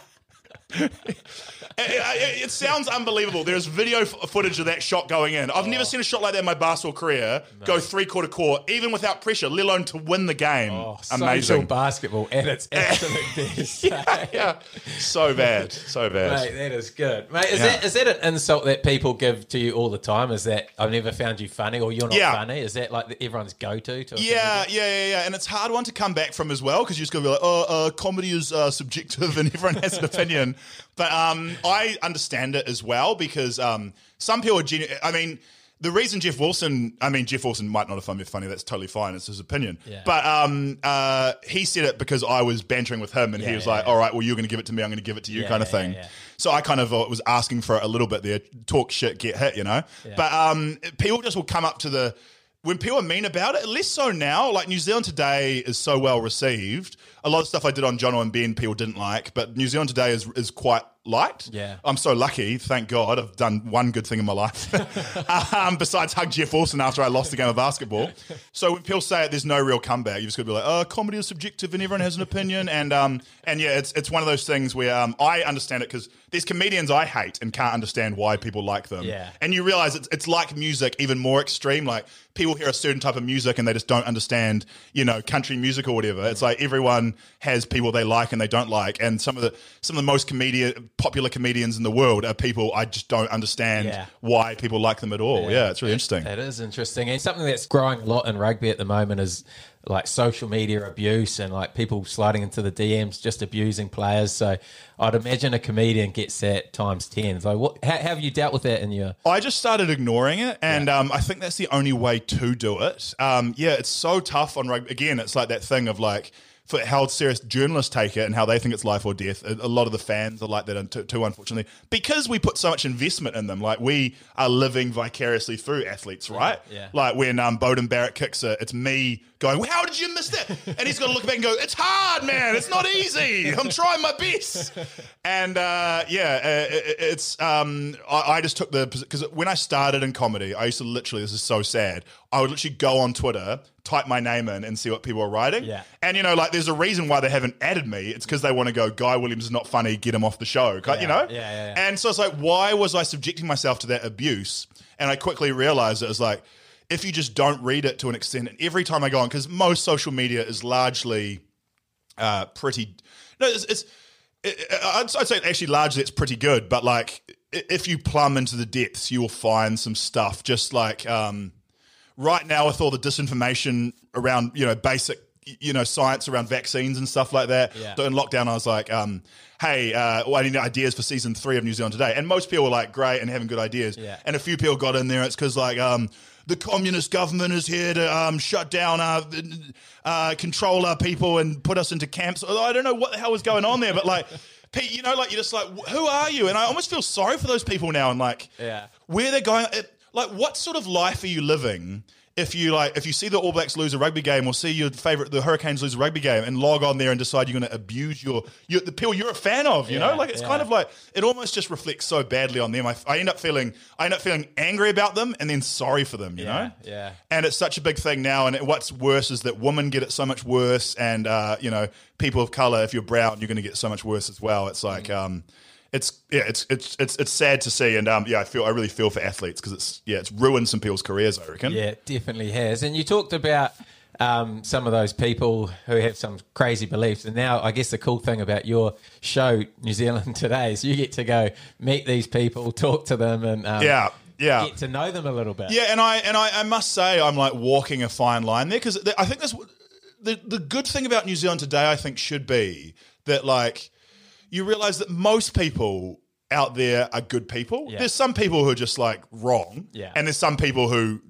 It, it- it sounds unbelievable. There's video f- footage of that shot going in. I've never seen a shot like that in my basketball career go three quarter court, even without pressure, let alone to win the game. Oh, Amazing. basketball at its <laughs> absolute best. <laughs> yeah, so bad, so bad. Mate, that is good. Mate, is, Yeah. that, is that an insult that people give to you all the time? Is that I've never found you funny or you're not Yeah. funny? Is that like the- everyone's go to? to Yeah, yeah, yeah, yeah, and it's a hard one to come back from as well because you're just gonna be like, oh, uh, comedy is uh, subjective <laughs> and everyone has an opinion. But um, I understand it as well because um, some people are genu- I mean, the reason Jeff Wilson, I mean, Jeff Wilson might not have found me funny. That's totally fine. It's his opinion. Yeah. But um, uh, he said it because I was bantering with him, and he was yeah, like, yeah. "All right, well, you're going to give it to me. I'm going to give it to you," Yeah, kind of yeah, thing. yeah, yeah. So I kind of uh, was asking for it a little bit there. Talk shit, get hit, you know. But um, people just will come up to the when people are mean about it. Less so now. Like New Zealand Today is so well received. A lot of stuff I did on Jono and Ben, people didn't like, but New Zealand Today is is quite liked. Yeah. I'm so lucky. Thank God, I've done one good thing in my life. <laughs> um, besides hug Jeff Wilson after I lost the game of basketball. So when people say it, there's no real comeback. You just got to be like, oh, comedy is subjective and everyone has an opinion. And um, and yeah, it's it's one of those things where um, I understand it because there's comedians I hate and can't understand why people like them. Yeah. And you realize it's it's like music, even more extreme. Like people hear a certain type of music and they just don't understand, you know, country music or whatever. It's like everyone has people they like and they don't like. And some of the some of the most comedian popular comedians in the world are people I just don't understand Yeah. why people like them at all. Yeah, it's really interesting. That is interesting. And something that's growing a lot in rugby at the moment is like social media abuse and like people sliding into the DMs just abusing players. So I'd imagine a comedian gets that times 10. So what, how, how have you dealt with that in your. I just started ignoring it, and um, I think that's the only way to do it. Um, yeah, it's so tough on rugby. Again, it's like that thing of like for how serious journalists take it and how they think it's life or death. A, a lot of the fans are like that too, too, unfortunately, because we put so much investment in them. Like we are living vicariously through athletes, right? yeah. Like when um, Beauden Barrett kicks it, it's me going, well, "How did you miss that?" And he's got to look back and go, "It's hard, man. It's not easy. I'm trying my best." And uh, yeah, uh, it- it's um, I, I just took the because when I started in comedy, I used to literally this is so sad. I would literally go on Twitter, type my name in, and see what people are writing. Yeah. And you know, like there's a reason why they haven't added me. It's because they want to go, Guy Williams is not funny, get him off the show. Yeah, you know? yeah, yeah, yeah. And so it's like, why was I subjecting myself to that abuse? And I quickly realized it was like, if you just don't read it to an extent, and every time I go on, because most social media is largely uh, pretty. No, it's. it's it, I'd, I'd say actually largely it's pretty good, but like if you plumb into the depths, you will find some stuff. Just like um, right now, with all the disinformation around, you know, basic, you know, science around vaccines and stuff like that. Yeah. In lockdown, I was like, um, "Hey, uh, well, I need ideas for season three of New Zealand Today," and most people were like, "Great," and having good ideas. Yeah. And a few people got in there. It's because like um, the communist government is here to um, shut down our, uh, control our people and put us into camps. I don't know what the hell was going on there, but like. Pete, you know, like you're just like, who are you? And I almost feel sorry for those people now, and like, Yeah. where they're going. It, like, what sort of life are you living if you like if you see the All Blacks lose a rugby game or see your favorite the Hurricanes lose a rugby game and log on there and decide you're going to abuse your, your the people you're a fan of? You Yeah, know, like it's yeah. kind of like it almost just reflects so badly on them. I, I end up feeling I end up feeling angry about them and then sorry for them. You Yeah, know, yeah. And it's such a big thing now. And what's worse is that women get it so much worse, and uh, you know, people of color, if you're brown, you're going to get so much worse as well. It's like. Mm. Um, it's yeah, it's it's it's it's sad to see, and um, yeah, I feel I really feel for athletes because it's yeah, it's ruined some people's careers. I reckon. Yeah, it definitely has. And you talked about um, some of those people who have some crazy beliefs. And now, I guess the cool thing about your show, New Zealand <laughs> Today, is you get to go meet these people, talk to them, and um, yeah, yeah. get to know them a little bit. Yeah, and I and I, I must say I'm like walking a fine line there because I think that's the the good thing about New Zealand today. I think should be that like you realize that most people out there are good people. Yeah. There's some people who are just like wrong, Yeah. and there's some people who,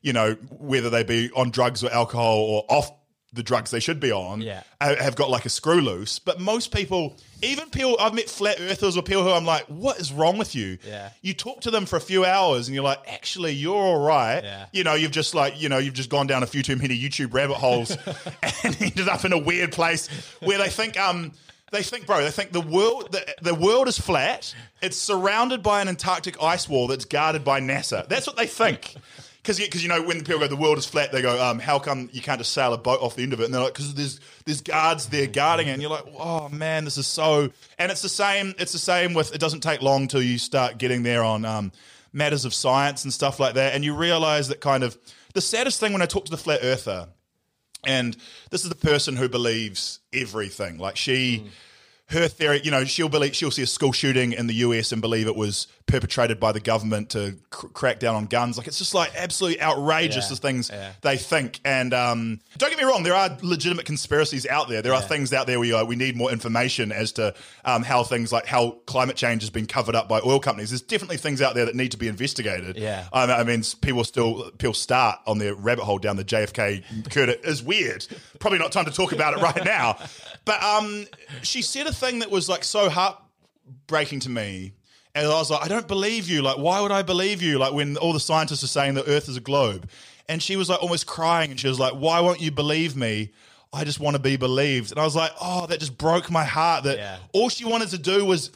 you know, whether they be on drugs or alcohol or off the drugs they should be on, Yeah. have got like a screw loose. But most people, even people, I've met flat earthers or people who I'm like, what is wrong with you? Yeah. You talk to them for a few hours and you're like, actually, you're all right. Yeah. You know, you've just like, you know, you've just gone down a few too many YouTube rabbit holes <laughs> and <laughs> ended up in a weird place where they think, um, they think, bro, they think the world, the, the world is flat. It's surrounded by an Antarctic ice wall that's guarded by NASA. That's what they think. Because because you know when people go the world is flat, they go, um, how come you can't just sail a boat off the end of it? And they're like, because there's there's guards there guarding it. And you're like, oh man, this is so. And it's the same. It's the same with. It doesn't take long till you start getting there on um, matters of science and stuff like that, and you realize that kind of the saddest thing when I talk to the flat earther, and this is the person who believes everything. Like she, mm. her theory, you know, she'll believe she'll see a school shooting in the US and believe it was perpetrated by the government to cr- crack down on guns. Like it's just like absolutely outrageous Yeah, the things yeah. they think. And um, don't get me wrong, there are legitimate conspiracies out there. There are things out there where like, we need more information as to um, how things like how climate change has been covered up by oil companies. There's definitely things out there that need to be investigated. Yeah. Um, I mean, people still people start on their rabbit hole down the JFK. It is weird. Probably not time to talk about it right now. But um, she said a thing that was like so heartbreaking to me. And I was like, I don't believe you. Like, why would I believe you? Like, when all the scientists are saying the Earth is a globe. And she was like almost crying. And she was like, why won't you believe me? I just want to be believed. And I was like, oh, that just broke my heart. That Yeah. all she wanted to do was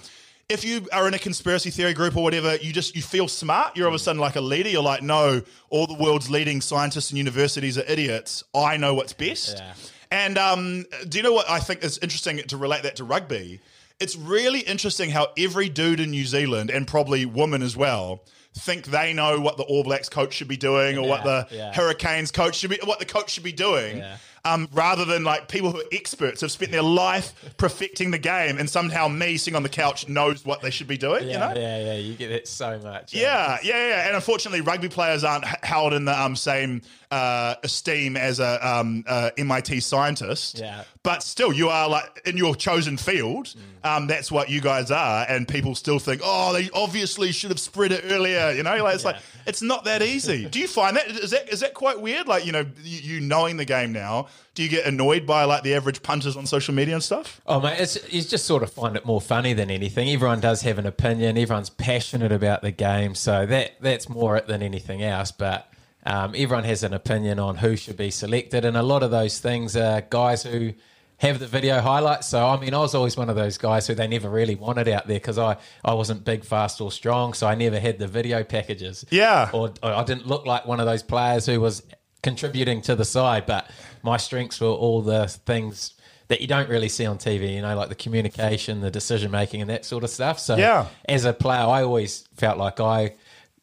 if you are in a conspiracy theory group or whatever, you just you feel smart. You're all of a sudden like a leader. You're like, no, all the world's leading scientists and universities are idiots. I know what's best. Yeah. And um, do you know what I think is interesting to relate that to rugby? It's really interesting how every dude in New Zealand and probably woman as well think they know what the All Blacks coach should be doing or what the yeah. Hurricanes coach should be, what the coach should be doing. Yeah. Um, rather than like people who are experts have spent their life perfecting the game, and somehow me sitting on the couch knows what they should be doing. Yeah, you know, yeah, yeah. You get it so much. yeah, yeah, yeah. And unfortunately, rugby players aren't held in the um, same uh, esteem as a um, uh, MIT scientist. Yeah. But still, you are like in your chosen field. Um, that's what you guys are, and people still think, oh, they obviously should have spread it earlier. You know, like it's like <laughs> it's not that easy. Do you find that is that is that quite weird? Like you know, you, you knowing the game now, do you get annoyed by like the average punters on social media and stuff? Oh mate, it's you just sort of find it more funny than anything. Everyone does have an opinion. Everyone's passionate about the game, so that that's more it than anything else. But um, everyone has an opinion on who should be selected, and a lot of those things are guys who have the video highlights. So I mean, I was always one of those guys who they never really wanted out there because I I wasn't big, fast, or strong, so I never had the video packages. Yeah. or, or I didn't look like one of those players who was contributing to the side, but my strengths were all the things that you don't really see on TV, you know, like the communication, the decision making, and that sort of stuff. So, Yeah. as a player, I always felt like I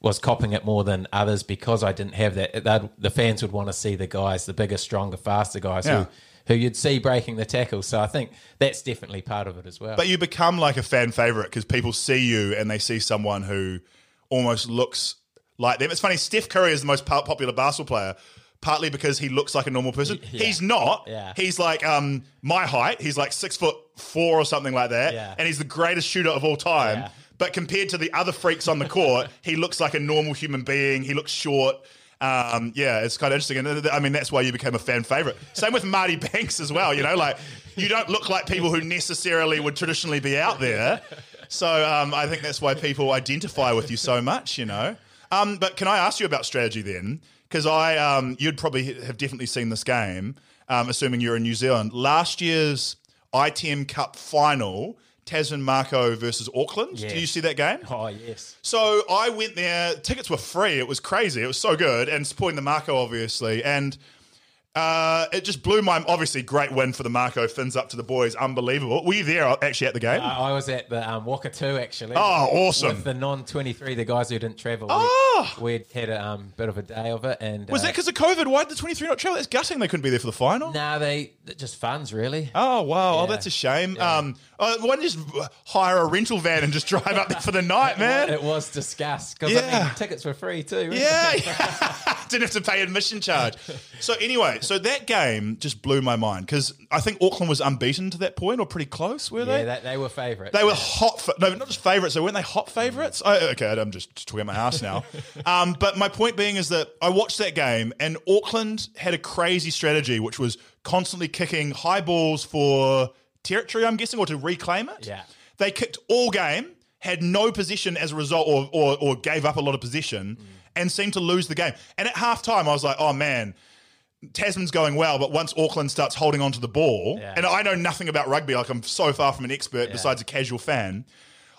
was copping it more than others because I didn't have that. They'd- The fans would want to see the guys, the bigger, stronger, faster guys Yeah. who, who you'd see breaking the tackle. So, I think that's definitely part of it as well. But you become like a fan favorite because people see you and they see someone who almost looks like them. It's funny. Steph Curry is the most popular basketball player, partly because he looks like a normal person. Yeah. He's not. Yeah. He's like um my height. He's like six foot four or something like that. Yeah. And he's the greatest shooter of all time. Yeah. But compared to the other freaks on the court, <laughs> he looks like a normal human being. He looks short. Um, yeah, it's kind of interesting. And uh, I mean, that's why you became a fan favorite. Same with Marty <laughs> Banks as well. You know, like you don't look like people who necessarily would traditionally be out there. So um, I think that's why people identify with you so much. You know. Um, but can I ask you about strategy then? Because I, um, you'd probably have definitely seen this game, um, assuming you're in New Zealand. Last year's ITM Cup final, Tasman Mako versus Auckland. Did Yes. you see that game? oh, yes. So I went there. Tickets were free. It was crazy. It was so good, and supporting the Mako obviously, and uh, it just blew my. Obviously, great win for the Mako. Fins up to the boys, unbelievable. Were you there actually at the game? I I was at the um, Wakatu actually. Oh, awesome. With the non 23, the guys who didn't travel. We- Oh. We'd had a um, bit of a day of it. and was uh, that because of COVID? Why did the twenty three not travel? That's gutting. They couldn't be there for the final. Nah, they they're just funds, really. Oh wow! Oh, that's a shame. Um, oh, why don't you just hire a rental van and just drive up there for the night, man? It was disgust because I Yeah. mean, tickets were free too. Yeah, yeah. <laughs> didn't have to pay admission charge. So anyway, so that game just blew my mind because I think Auckland was unbeaten to that point or pretty close, were Yeah, they? they, they were favourites. They were hot, fa- no, not just favourites. So weren't they hot favourites? I, okay, I'm just talking about my house now. <laughs> um, but my point being is that I watched that game, and Auckland had a crazy strategy, which was constantly kicking high balls for territory. I'm guessing, or to reclaim it. Yeah. they kicked all game, had no position as a result, or or, or gave up a lot of position, Mm. and seemed to lose the game. And at halftime, I was like, oh man. Tasman's going well, but once Auckland starts holding onto the ball, Yeah. and I know nothing about rugby, like I'm so far from an expert besides a casual fan,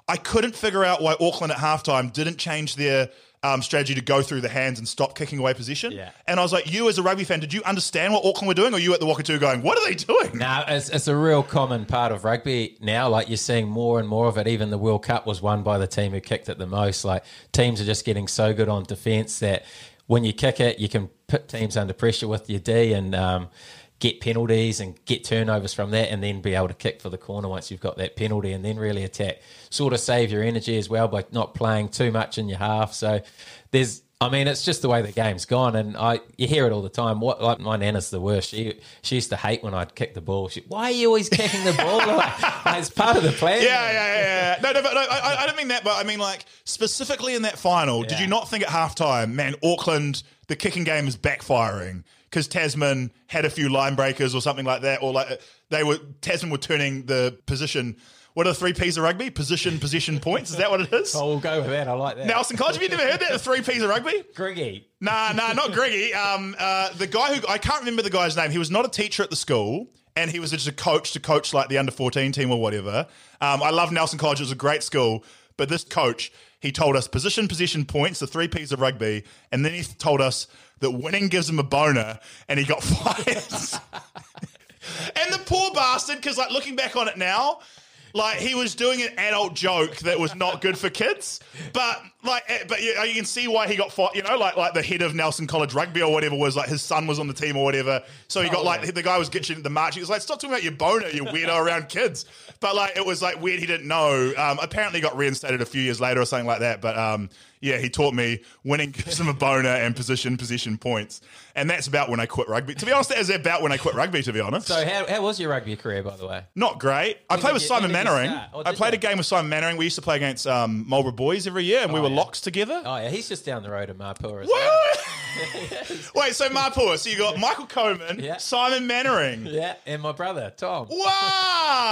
I couldn't figure out why Auckland at halftime didn't change their um, strategy to go through the hands and stop kicking away position. Yeah. And I was like, you as a rugby fan, did you understand what Auckland were doing, or you at the Wakatu going, what are they doing? Now it's, it's a real common part of rugby now. Like you're seeing more and more of it. Even the World Cup was won by the team who kicked it the most. Like teams are just getting so good on defence that when you kick it, you can put teams under pressure with your D and um, get penalties and get turnovers from that, and then be able to kick for the corner once you've got that penalty, and then really attack. Sort of save your energy as well by not playing too much in your half. So there's I mean, it's just the way the game's gone, and I you hear it all the time. What like my nana's the worst. She she used to hate when I'd kick the ball. She, why are you always kicking the ball? like, <laughs> like, it's part of the plan. Yeah, yeah, yeah, yeah. No, no, but no, I, I don't mean that. But I mean, like specifically in that final, did you not think at halftime, man, Auckland, the kicking game is backfiring because Tasman had a few line breakers or something like that, or like they were Tasman were turning the position. What are the three P's of rugby? Position, position, points. Is that what it is? Oh, we'll go with that. I like that. Nelson College, have you never heard that? The three P's of rugby? Griggy. Nah, nah, not Greggy. Um, uh, the guy who I can't remember the guy's name. He was not a teacher at the school, and he was just a coach to coach like the under fourteen team or whatever. Um, I love Nelson College; it was a great school. But this coach, he told us position, position, points, the three P's of rugby, and then he told us that winning gives him a boner, and he got <laughs> fired. <laughs> and the poor bastard, because like looking back on it now. Like he was doing an adult joke that was not good for kids, but like, eh, but you, you can see why he got fought. You know, like like the head of Nelson College Rugby or whatever was like his son was on the team or whatever. So he got like the guy was getting the march. He was like, "Stop talking about your boner, you weirdo around kids." But like, it was like weird. He didn't know. Um, apparently, got reinstated a few years later or something like that. But um, yeah, he taught me winning gives him a boner and position position points, and that's about when I quit rugby. To be honest, that is about when I quit rugby. To be honest, So how, how was your rugby career, by the way? not great. I played with you- Simon when did you Mannering. start? I did played you? a game with Simon Mannering. We used to play against um, Marlborough Boys every year, and we Oh, were yeah. locked together. Oh yeah, he's just down the road in Mapua as well. <laughs> Wait, so Mapua. So you got Michael Coleman, Yeah. Simon Mannering. <laughs> Yeah, and my brother Tom. Wow. <laughs>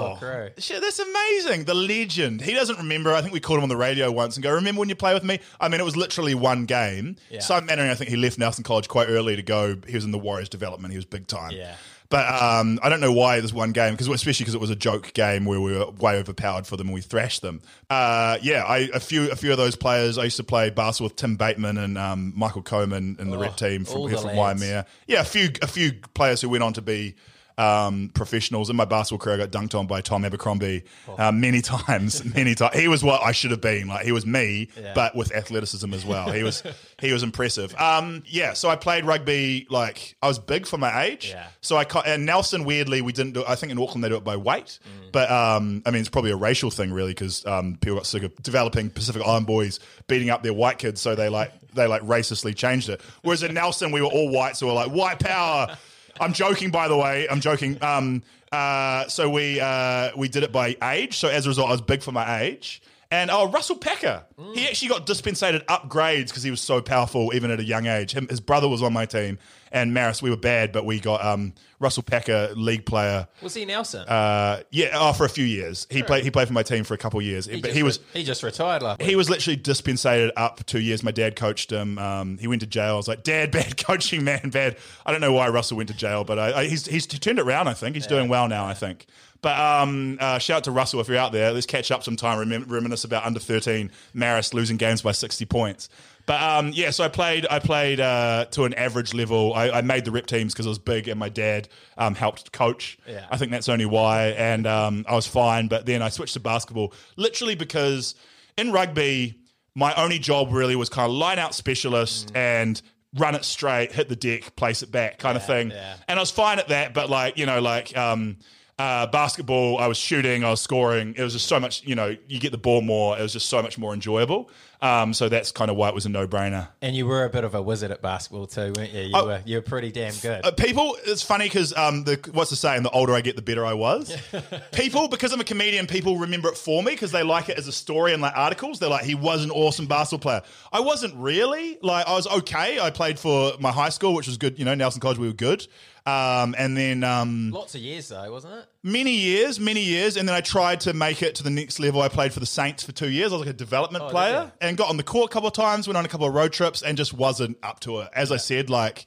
Oh, crew. Shit, that's amazing. The legend. He doesn't remember. I think we called him on the radio once and go, Remember when you play with me? I mean, it was literally one game. Yeah. Simon Mannering, I think he left Nelson College quite early to go. He was in the Warriors development. He was big time. Yeah. But um, I don't know why this one game, because especially because it was a joke game where we were way overpowered for them and we thrashed them. Uh, yeah, I, a few a few of those players. I used to play basketball with Tim Bateman and um, Michael Coleman in the Oh, rep team from, the from lads. Waimea. Yeah, a few a few players who went on to be um, professionals. In my basketball career, I got dunked on by Tom Abercrombie uh, many <laughs> times. Many times, he was what I should have been. Like he was me, Yeah. but with athleticism as well. He was he was impressive. Um, yeah, so I played rugby. Like I was big for my age. Yeah. So I and Nelson weirdly we didn't do. I think in Auckland they do it by weight, Mm. but um, I mean it's probably a racial thing really because um, people got sick of developing Pacific Island boys beating up their white kids, so they like they like racistly changed it. Whereas in Nelson we were all white, so we're like white power. I'm joking, by the way. I'm joking. Um, uh, so we uh, we did it by age. So as a result, I was big for my age. And oh, Russell Packer, he actually got dispensated upgrades because he was so powerful even at a young age. Him, his brother was on my team, and Marist, we were bad, but we got um, Russell Packer, league player. Was he Nelson? Uh, yeah, oh, for a few years. He played. He played for my team for a couple of years, but he was re- he just retired last. he week. was literally dispensated up two years. My dad coached him. Um, he went to jail. I was like, Dad, bad <laughs> coaching, man, bad. I don't know why Russell went to jail, but I, I, he's, he's turned it around. I think he's doing well now. I think. But um, uh, shout out to Russell if you're out there. Let's catch up sometime. Remem- reminisce about under 13 Marist losing games by 60 points. But um, yeah, so I played. I played uh, to an average level. I, I made the rep teams because I was big, and my dad um, helped coach. Yeah. I think that's only why, and um, I was fine. But then I switched to basketball, literally because in rugby, my only job really was kind of line out specialist and run it straight, hit the deck, place it back, kind of thing. yeah. And I was fine at that, but like you know, like um, uh, basketball, I was shooting, I was scoring. It was just so much, you know, you get the ball more. It was just so much more enjoyable. Um, so that's kind of why it was a no brainer. And you were a bit of a wizard at basketball too, weren't you? You Oh. were you were pretty damn good. Uh, people, it's funny because um, the what's the saying? The older I get, the better I was. <laughs> people, because I'm a comedian, people remember it for me because they like it as a story and like articles. They're like, he was an awesome basketball player. I wasn't really. Like, I was okay. I played for my high school, which was good. You know, Nelson College, we were good. Um, and then um, Lots of years though, wasn't it? many years, many years, and then I tried to make it to the next level. I played for the Saints for two years. I was like a development Oh, player and got on the court a couple of times, went on a couple of road trips, and just wasn't up to it. As I said, like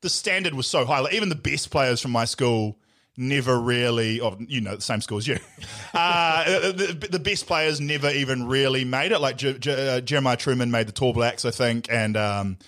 the standard was so high. Like even the best players from my school never really, or you know, the same school as you. <laughs> uh, the, the best players never even really made it. Like J- J- uh, Jeremiah Trueman made the Tall Blacks, I think, and. Um,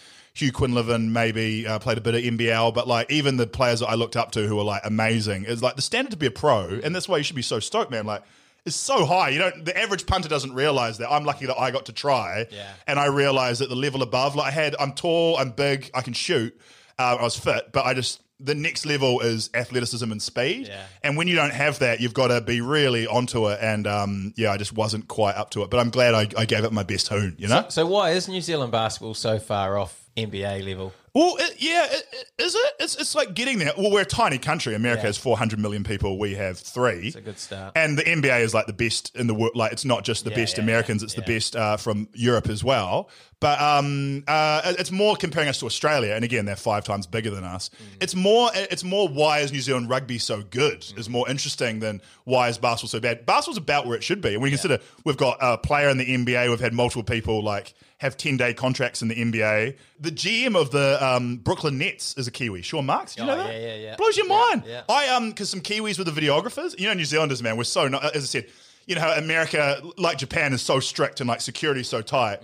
Hugh Quinlivan maybe uh, played a bit of NBL, but like even the players that I looked up to who were like amazing is like the standard to be a pro, and that's why you should be so stoked, man. Like it's so high. You don't. The average punter doesn't realize that. I'm lucky that I got to try, Yeah. and I realized that the level above, like I had, I'm tall, I'm big, I can shoot, uh, I was fit, but I just the next level is athleticism and speed. Yeah. And when you don't have that, you've got to be really onto it. And um, yeah, I just wasn't quite up to it. But I'm glad I, I gave it my best hoon. You know. So why is New Zealand basketball so far off NBA level? Well, it, yeah, it, it, is it? It's, it's like getting there. Well, we're a tiny country. America Yeah. has 400 million people. We have three. It's a good start. And the NBA is like the best in the world. Like, it's not just the Yeah, best yeah, Americans, it's the best uh, from Europe as well. But um, uh, it's more comparing us to Australia. And again, they're five times bigger than us. Mm. It's more It's more why is New Zealand rugby so good is more interesting than why is basketball so bad. Basketball's about where it should be. And when you consider we've got a player in the NBA, we've had multiple people like have 10 day contracts in the NBA. The GM of the um, Brooklyn Nets is a Kiwi, Sean Marks. Do you Oh, know that? yeah, yeah, yeah. Blows your Yeah, mind. yeah. I um because some Kiwis were the videographers. You know, New Zealanders, man, we're so not, as I said. You know how America, like Japan, is so strict and like security is so tight.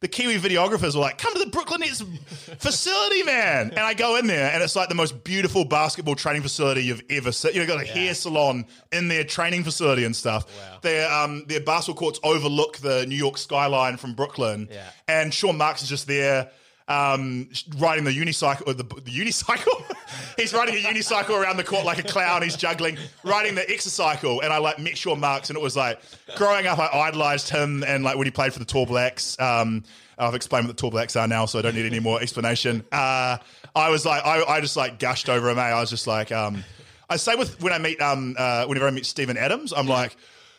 The Kiwi videographers were like, "Come to the Brooklyn Nets facility, man!" And I go in there, and it's like the most beautiful basketball training facility you've ever seen. You know, got a hair salon in their training facility and stuff. Wow. Their um their basketball courts overlook the New York skyline from Brooklyn. Yeah. And Sean Marks is just there um, riding the unicycle, or the, the unicycle. <laughs> He's riding a unicycle around the court like a clown. He's juggling, riding the exercycle. And I like met your Marks, and it was like growing up, I idolized him. And like when he played for the Tall Blacks, um, I've explained what the Tall Blacks are now, so I don't need any more explanation. Uh, I was like, I, I just like gushed over him. eh? I was just like, um, I say with when I meet, um, uh, whenever I meet Steven Adams, I'm like.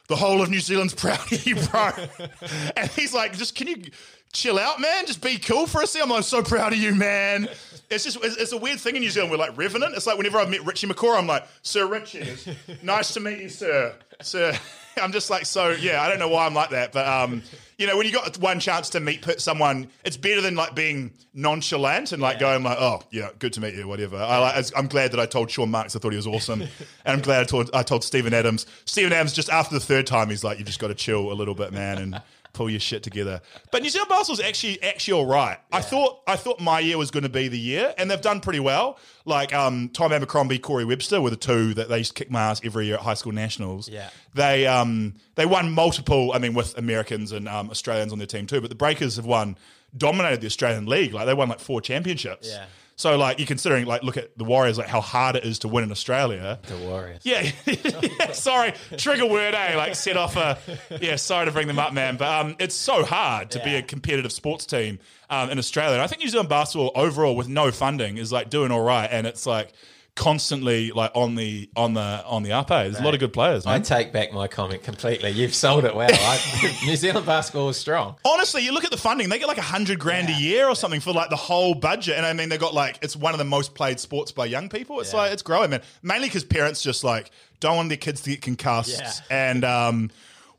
The whole of New Zealand's proud of you, bro. <laughs> and he's like, just can you chill out, man? Just be cool for a second. I'm like, so proud of you, man. It's just, it's, it's a weird thing in New Zealand. We're like revenant. It's like whenever I've met Richie McCaw, I'm like, Sir Richie, <laughs> nice to meet you, sir. Sir. <laughs> I'm just like, so, yeah, I don't know why I'm like that. But, um, you know, when you got one chance to meet someone, it's better than like being nonchalant and like going like, oh, yeah, good to meet you, whatever. I like, I'm glad that I told Sean Marks I thought he was awesome. <laughs> and I'm glad I told, I told Steven Adams. Steven Adams, just after the third time, he's like, you just got to chill a little bit, man. And, pull your shit together. But New Zealand basketball's actually actually all right. I thought I thought my year was going to be the year, and they've done pretty well. Like um, Tom Abercrombie, Corey Webster were the two that they used to kick my ass every year at high school nationals. Yeah. they um they won multiple. I mean, with Americans and um, Australians on their team too. But the Breakers have won dominated the Australian league. Like they won like four championships. Yeah. So like you're considering like look at the Warriors like how hard it is to win in Australia. The Warriors. Yeah, <laughs> yeah, sorry, trigger word, eh? Like set off a yeah. Sorry to bring them up, man, but um, it's so hard to be a competitive sports team um, in Australia. And I think New Zealand basketball overall, with no funding, is like doing all right, and it's like constantly like on the on the on the up. Eh? There's a lot of good players, I take back my comment completely. You've sold it well. I, <laughs> New Zealand basketball is strong. Honestly, you look at the funding; they get like a hundred grand a year or something for like the whole budget. And I mean, they got like it's one of the most played sports by young people. It's Yeah. like it's growing, man. Mainly because parents just like don't want their kids to get concussed. Yeah. And um,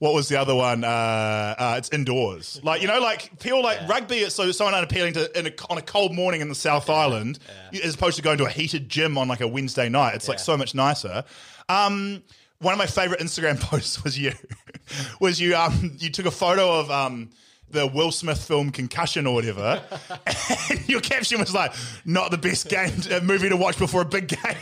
what was the other one? Uh, uh, it's indoors. Like you know, like people like rugby. It's so so unappealing to in a, on a cold morning in the South Island, as opposed to going to a heated gym on like a Wednesday night. It's like so much nicer. Um, one of my favorite Instagram <laughs> posts was you, <laughs> was you um you took a photo of um the Will Smith film Concussion or whatever, <laughs> and your caption was like, "Not the best game uh, movie to watch before a big game."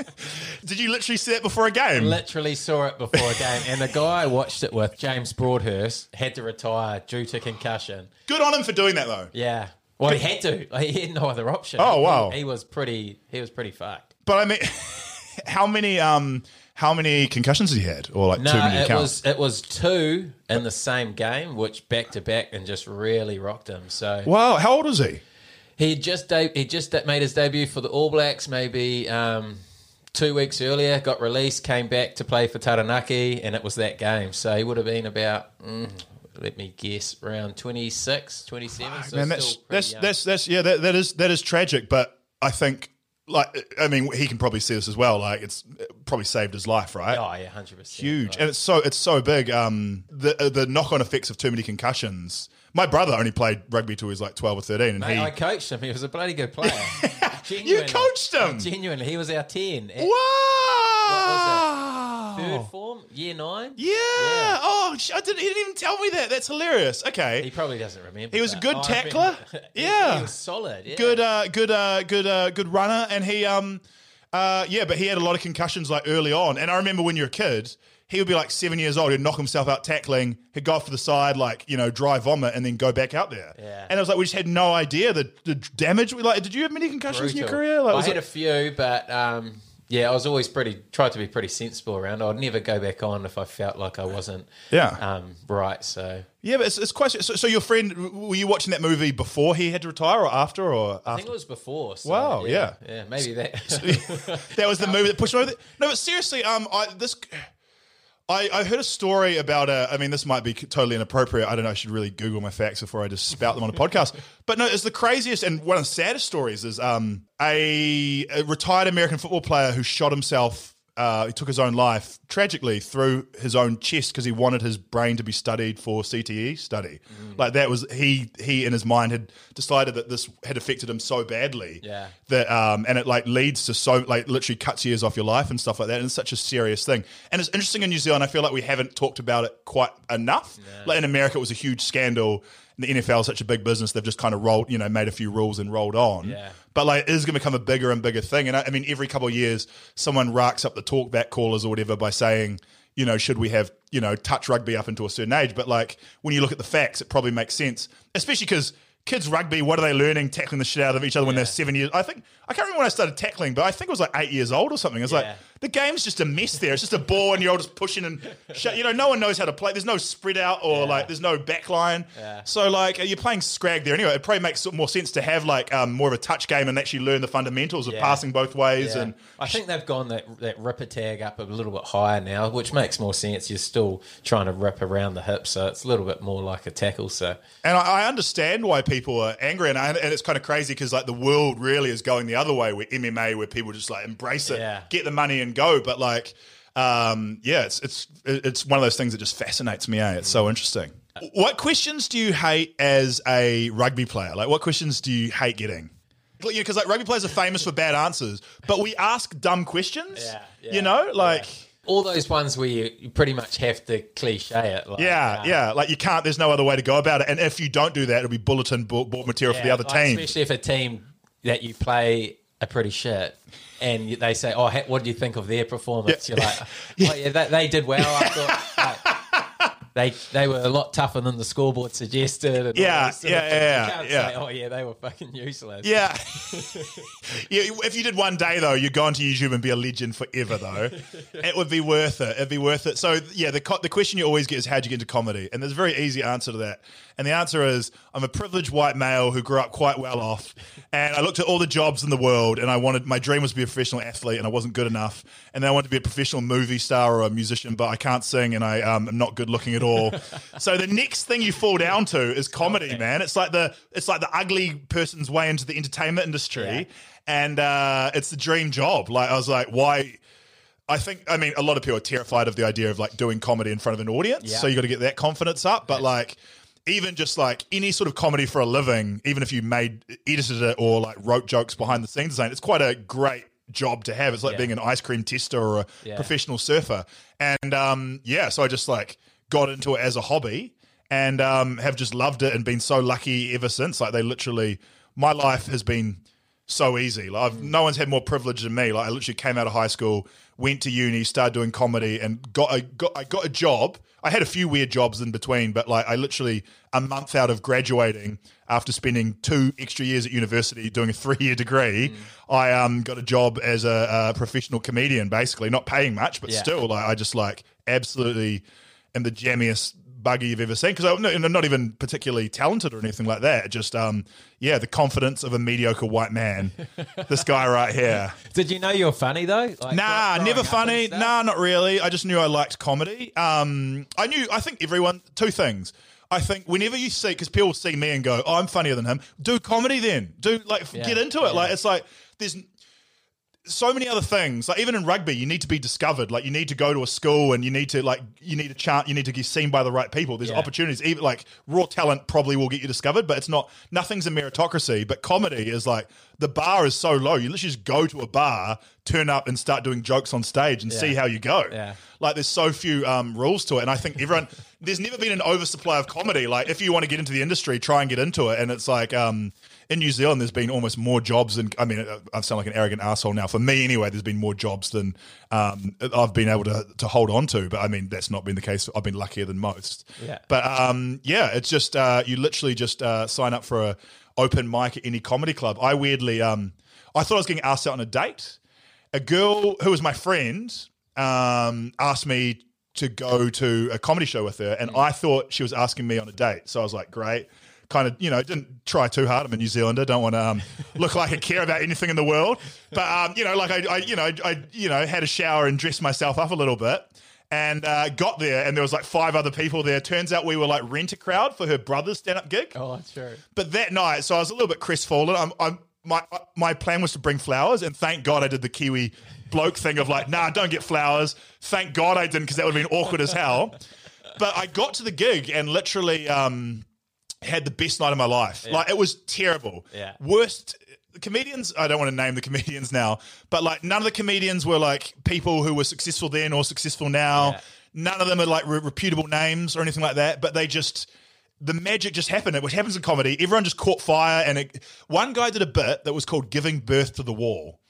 <laughs> Did you literally see that before a game? Literally saw it before a game, and the guy I watched it with, James Broadhurst, had to retire due to concussion. Good on him for doing that though. Yeah, well, he had to. He had no other option. Oh, wow. He, he was pretty. He was pretty fucked. But I mean, <laughs> how many um how many concussions has he had, or like No, too many it count? was it was two in the same game, which back to back and just really rocked him. So Wow, how old is he? he just de- he just made his debut for the All Blacks maybe um, two weeks earlier. Got released, came back to play for Taranaki, and it was that game. So he would have been about. Mm, let me guess, around 26, 27. so Man, that's that's that's that's yeah, that, that is that is tragic. But I think, like, I mean, he can probably see this as well. Like, it's probably saved his life, right? Oh yeah, hundred percent. Huge, and it's so it's so big. Um, the uh, the knock on effects of too many concussions. My brother only played rugby till he was like twelve or thirteen, and Mate, he I coached him. He was a bloody good player. <laughs> you coached him. Genuinely, he was our ten. At Wow. Third form, year nine. Yeah. Oh, sh- I didn't. He didn't even tell me that. That's hilarious. Okay. He probably doesn't remember. He was a good I tackler? remember- <laughs> Yeah. he was solid. Yeah. Good. Uh, good. Uh, good. Uh, good runner, and he. Um. Uh. Yeah, but he had a lot of concussions like early on, and I remember when you're a kid. He would be like seven years old. He'd knock himself out tackling. He'd go off to the side, like you know, dry vomit, and then go back out there. Yeah. And I was like, we just had no idea the, the damage. We like. Did you have many concussions in your Brutal. career? Like, I had it- a few, but um, yeah, I was always pretty tried to be pretty sensible around. I'd never go back on if I felt like I wasn't Yeah. um, right. So yeah, but it's, it's quite. So, so your friend, were you watching that movie before he had to retire, or after, or I think it was before. So, Wow, yeah, yeah, maybe that. <laughs> that was the movie that pushed him over. No, but seriously, um, I this. I, I heard a story about a. I mean, this might be totally inappropriate. I don't know. I should really Google my facts before I just spout them on a podcast. <laughs> But no, it's the craziest and one of the saddest stories is um a, a retired American football player who shot himself. Uh, he took his own life tragically through his own chest because he wanted his brain to be studied for CTE study. Like that was he he in his mind had decided that this had affected him so badly Yeah. that um and it like leads to so like literally cuts years off your life and stuff like that and it's such a serious thing and it's interesting in new zealand i feel like we haven't talked about it quite enough like in america it was a huge scandal and the nfl is such a big business they've just kind of rolled you know made a few rules and rolled on Yeah. but like it is going to become a bigger and bigger thing and I, I mean every couple of years someone racks up the talkback callers or whatever by saying you know, should we have, you know, touch rugby up into a certain age? But like when you look at the facts, it probably makes sense, especially because kids rugby, what are they learning? Tackling the shit out of each other when they're seven years. I think I can't remember when I started tackling, but I think it was like eight years old or something. It's Yeah. like the game's just a mess there. It's just a ball and you're all just pushing and shut. You know, no one knows how to play. There's no spread out or like there's no back line. So like you're playing scrag there anyway. It probably makes more sense to have like um, more of a touch game and actually learn the fundamentals of passing both ways and I think they've gone that, that ripper tag up a little bit higher now, which makes more sense. You're still trying to rip around the hip, so it's a little bit more like a tackle. So And I, I understand why people are angry, and, I, and it's kind of crazy because like the world really is going the other way with MMA, where people just like embrace it, get the money, and go. But like, um, yeah, it's it's it's one of those things that just fascinates me. Eh? It's so interesting. What questions do you hate as a rugby player? Like, what questions do you hate getting? Because like rugby players are famous for bad answers, but we ask dumb questions. Yeah, yeah, you know, like. all those ones where you, you pretty much have to cliche it. Like, Yeah, yeah. Like you can't. There's no other way to go about it. And if you don't do that, it'll be bulletin board, material for the other like, team. Especially if a team that you play are pretty shit. And they say, "Oh, what do you think of their performance?" Yeah. You're like, <laughs> "Oh yeah, they, they did well." I thought like, they they were a lot tougher than the scoreboard suggested. Yeah, yeah, yeah, You can't yeah. say, "Oh yeah, they were fucking useless." Yeah. <laughs> yeah. If you did one day though, you'd go onto YouTube and be a legend forever though. it would be worth it. It'd be worth it. So yeah, the the question you always get is how'd you get into comedy? And there's a very easy answer to that. And the answer is I'm a privileged white male who grew up quite well off, and I looked at all the jobs in the world, and I wanted my dream was to be a professional athlete, and I wasn't good enough, and then I wanted to be a professional movie star or a musician, but I can't sing, and I um, am not good looking at all. <laughs> so the next thing you fall down to is comedy, man. It's like the it's like the ugly person's way into the entertainment industry, Yeah. and uh, it's the dream job. Like I was like, why? I think I mean a lot of people are terrified of the idea of like doing comedy in front of an audience. Yeah. So you got to get that confidence up. But like even just like any sort of comedy for a living, even if you made edited it or like wrote jokes behind the scenes, it's quite a great job to have. It's like Yeah. being an ice cream tester or a Yeah. professional surfer. And um, yeah, so I just like got into it as a hobby and um, have just loved it and been so lucky ever since. Like they literally, my life has been so easy. Like I've, no one's had more privilege than me. Like I literally came out of high school, went to uni, started doing comedy, and got a got I got a job. I had a few weird jobs in between, but like I literally a month out of graduating after spending two extra years at university doing a three year degree, I um got a job as a, a professional comedian. Basically, not paying much, but Yeah. still, like I just like absolutely am the jammiest bugger you've ever seen because I'm not, not even particularly talented or anything like that. Just um, yeah, the confidence of a mediocre white man. <laughs> this guy right here. Did you know you were funny though? Like, Nah, never funny. Nah, not really. I just knew I liked comedy. Um, I knew. I think everyone. Two things. I think whenever you see, because people see me and go, "Oh, I'm funnier than him." Do comedy then. Do like Yeah. get into it. Yeah. Like it's like there's so many other things. Like even in rugby, you need to be discovered. Like you need to go to a school and you need to like you need to chant. You need to get seen by the right people. There's Yeah. opportunities. Even like raw talent probably will get you discovered, but it's not. Nothing's a meritocracy. But comedy is like the bar is so low. You literally just go to a bar, turn up, and start doing jokes on stage and see how you go. Yeah. Like there's so few um, rules to it, and I think everyone. there's never been an oversupply of comedy. Like if you want to get into the industry, try and get into it. And it's like um, in New Zealand, there's been almost more jobs than. I mean, I sound like an arrogant asshole now. For me, anyway, there's been more jobs than um, I've been able to to hold on to. But I mean, that's not been the case. I've been luckier than most. Yeah. But um, yeah, it's just uh, you literally just uh, sign up for a open mic at any comedy club. I weirdly, um, I thought I was getting asked out on a date. A girl who was my friend um, asked me to go to a comedy show with her, and I thought she was asking me on a date. So I was like, great. Kind of, you know, didn't try too hard. I'm a New Zealander. Don't want to um, look like I care about anything in the world. But um, you know, like I, I, you know, I, you know, had a shower and dressed myself up a little bit, and uh, got there, and there was like five other people there. Turns out we were like rent a crowd for her brother's stand up gig. Oh, that's true. But that night, so I was a little bit crestfallen. I'm, I'm my my plan was to bring flowers, and thank God I did the Kiwi bloke thing of like, nah, don't get flowers. Thank God I didn't because that would have been awkward as hell. But I got to the gig and literally um, had the best night of my life. Like it was terrible. Yeah. Worst comedians. I don't want to name the <laughs> comedians now, but like none of the comedians were like people who were successful then or successful now. Yeah. None of them are like re- reputable names or anything like that. But they just the magic just happened. It which happens in comedy. Everyone just caught fire, and it, one guy did a bit that was called "Giving Birth to the Wall,"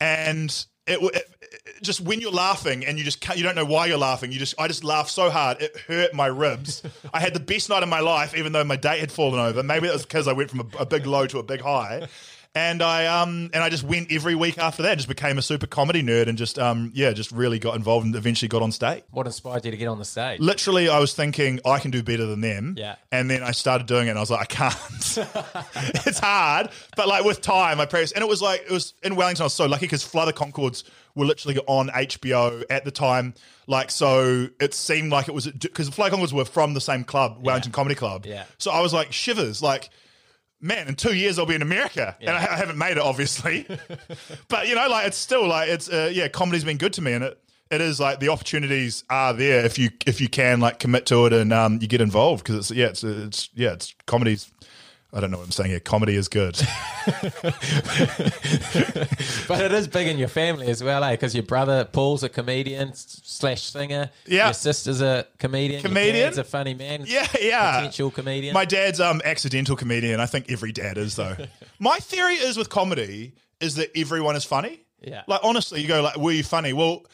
and it, it, it just when you're laughing and you just you don't know why you're laughing. You just I just laughed so hard it hurt my ribs. I had the best night of my life, even though my date had fallen over. Maybe that was because I went from a, a big low to a big high. And I um and I just went every week after that. Just became a super comedy nerd and just um yeah just really got involved and eventually got on stage. What inspired you to get on the stage? Literally, I was thinking I can do better than them. Yeah. And then I started doing it, and I was like, I can't. <laughs> it's hard, but like with time, I practiced, and it was like it was in Wellington. I was so lucky because Flight of the Conchords were literally on HBO at the time. Like, so it seemed like it was because the Flight of the Conchords were from the same club, Wellington Comedy Club. Yeah. So I was like shivers, like. Man, in two years I'll be in America, and I, I haven't made it, obviously. <laughs> but you know, like it's still like it's uh, yeah, comedy's been good to me, and it it is like the opportunities are there if you if you can like commit to it and um you get involved because it's yeah it's it's yeah it's comedy's. I don't know what I'm saying here. Comedy is good. <laughs> <laughs> But it is big in your family as well, eh? Because your brother Paul's a comedian slash singer. Yeah. Your sister's a comedian. Your Comedian? dad's a funny man. Yeah, yeah. Potential comedian. My dad's um accidental comedian. I think every dad is though. <laughs> My theory is with comedy is that everyone is funny. Yeah. Like honestly, you go like, were you funny? Well,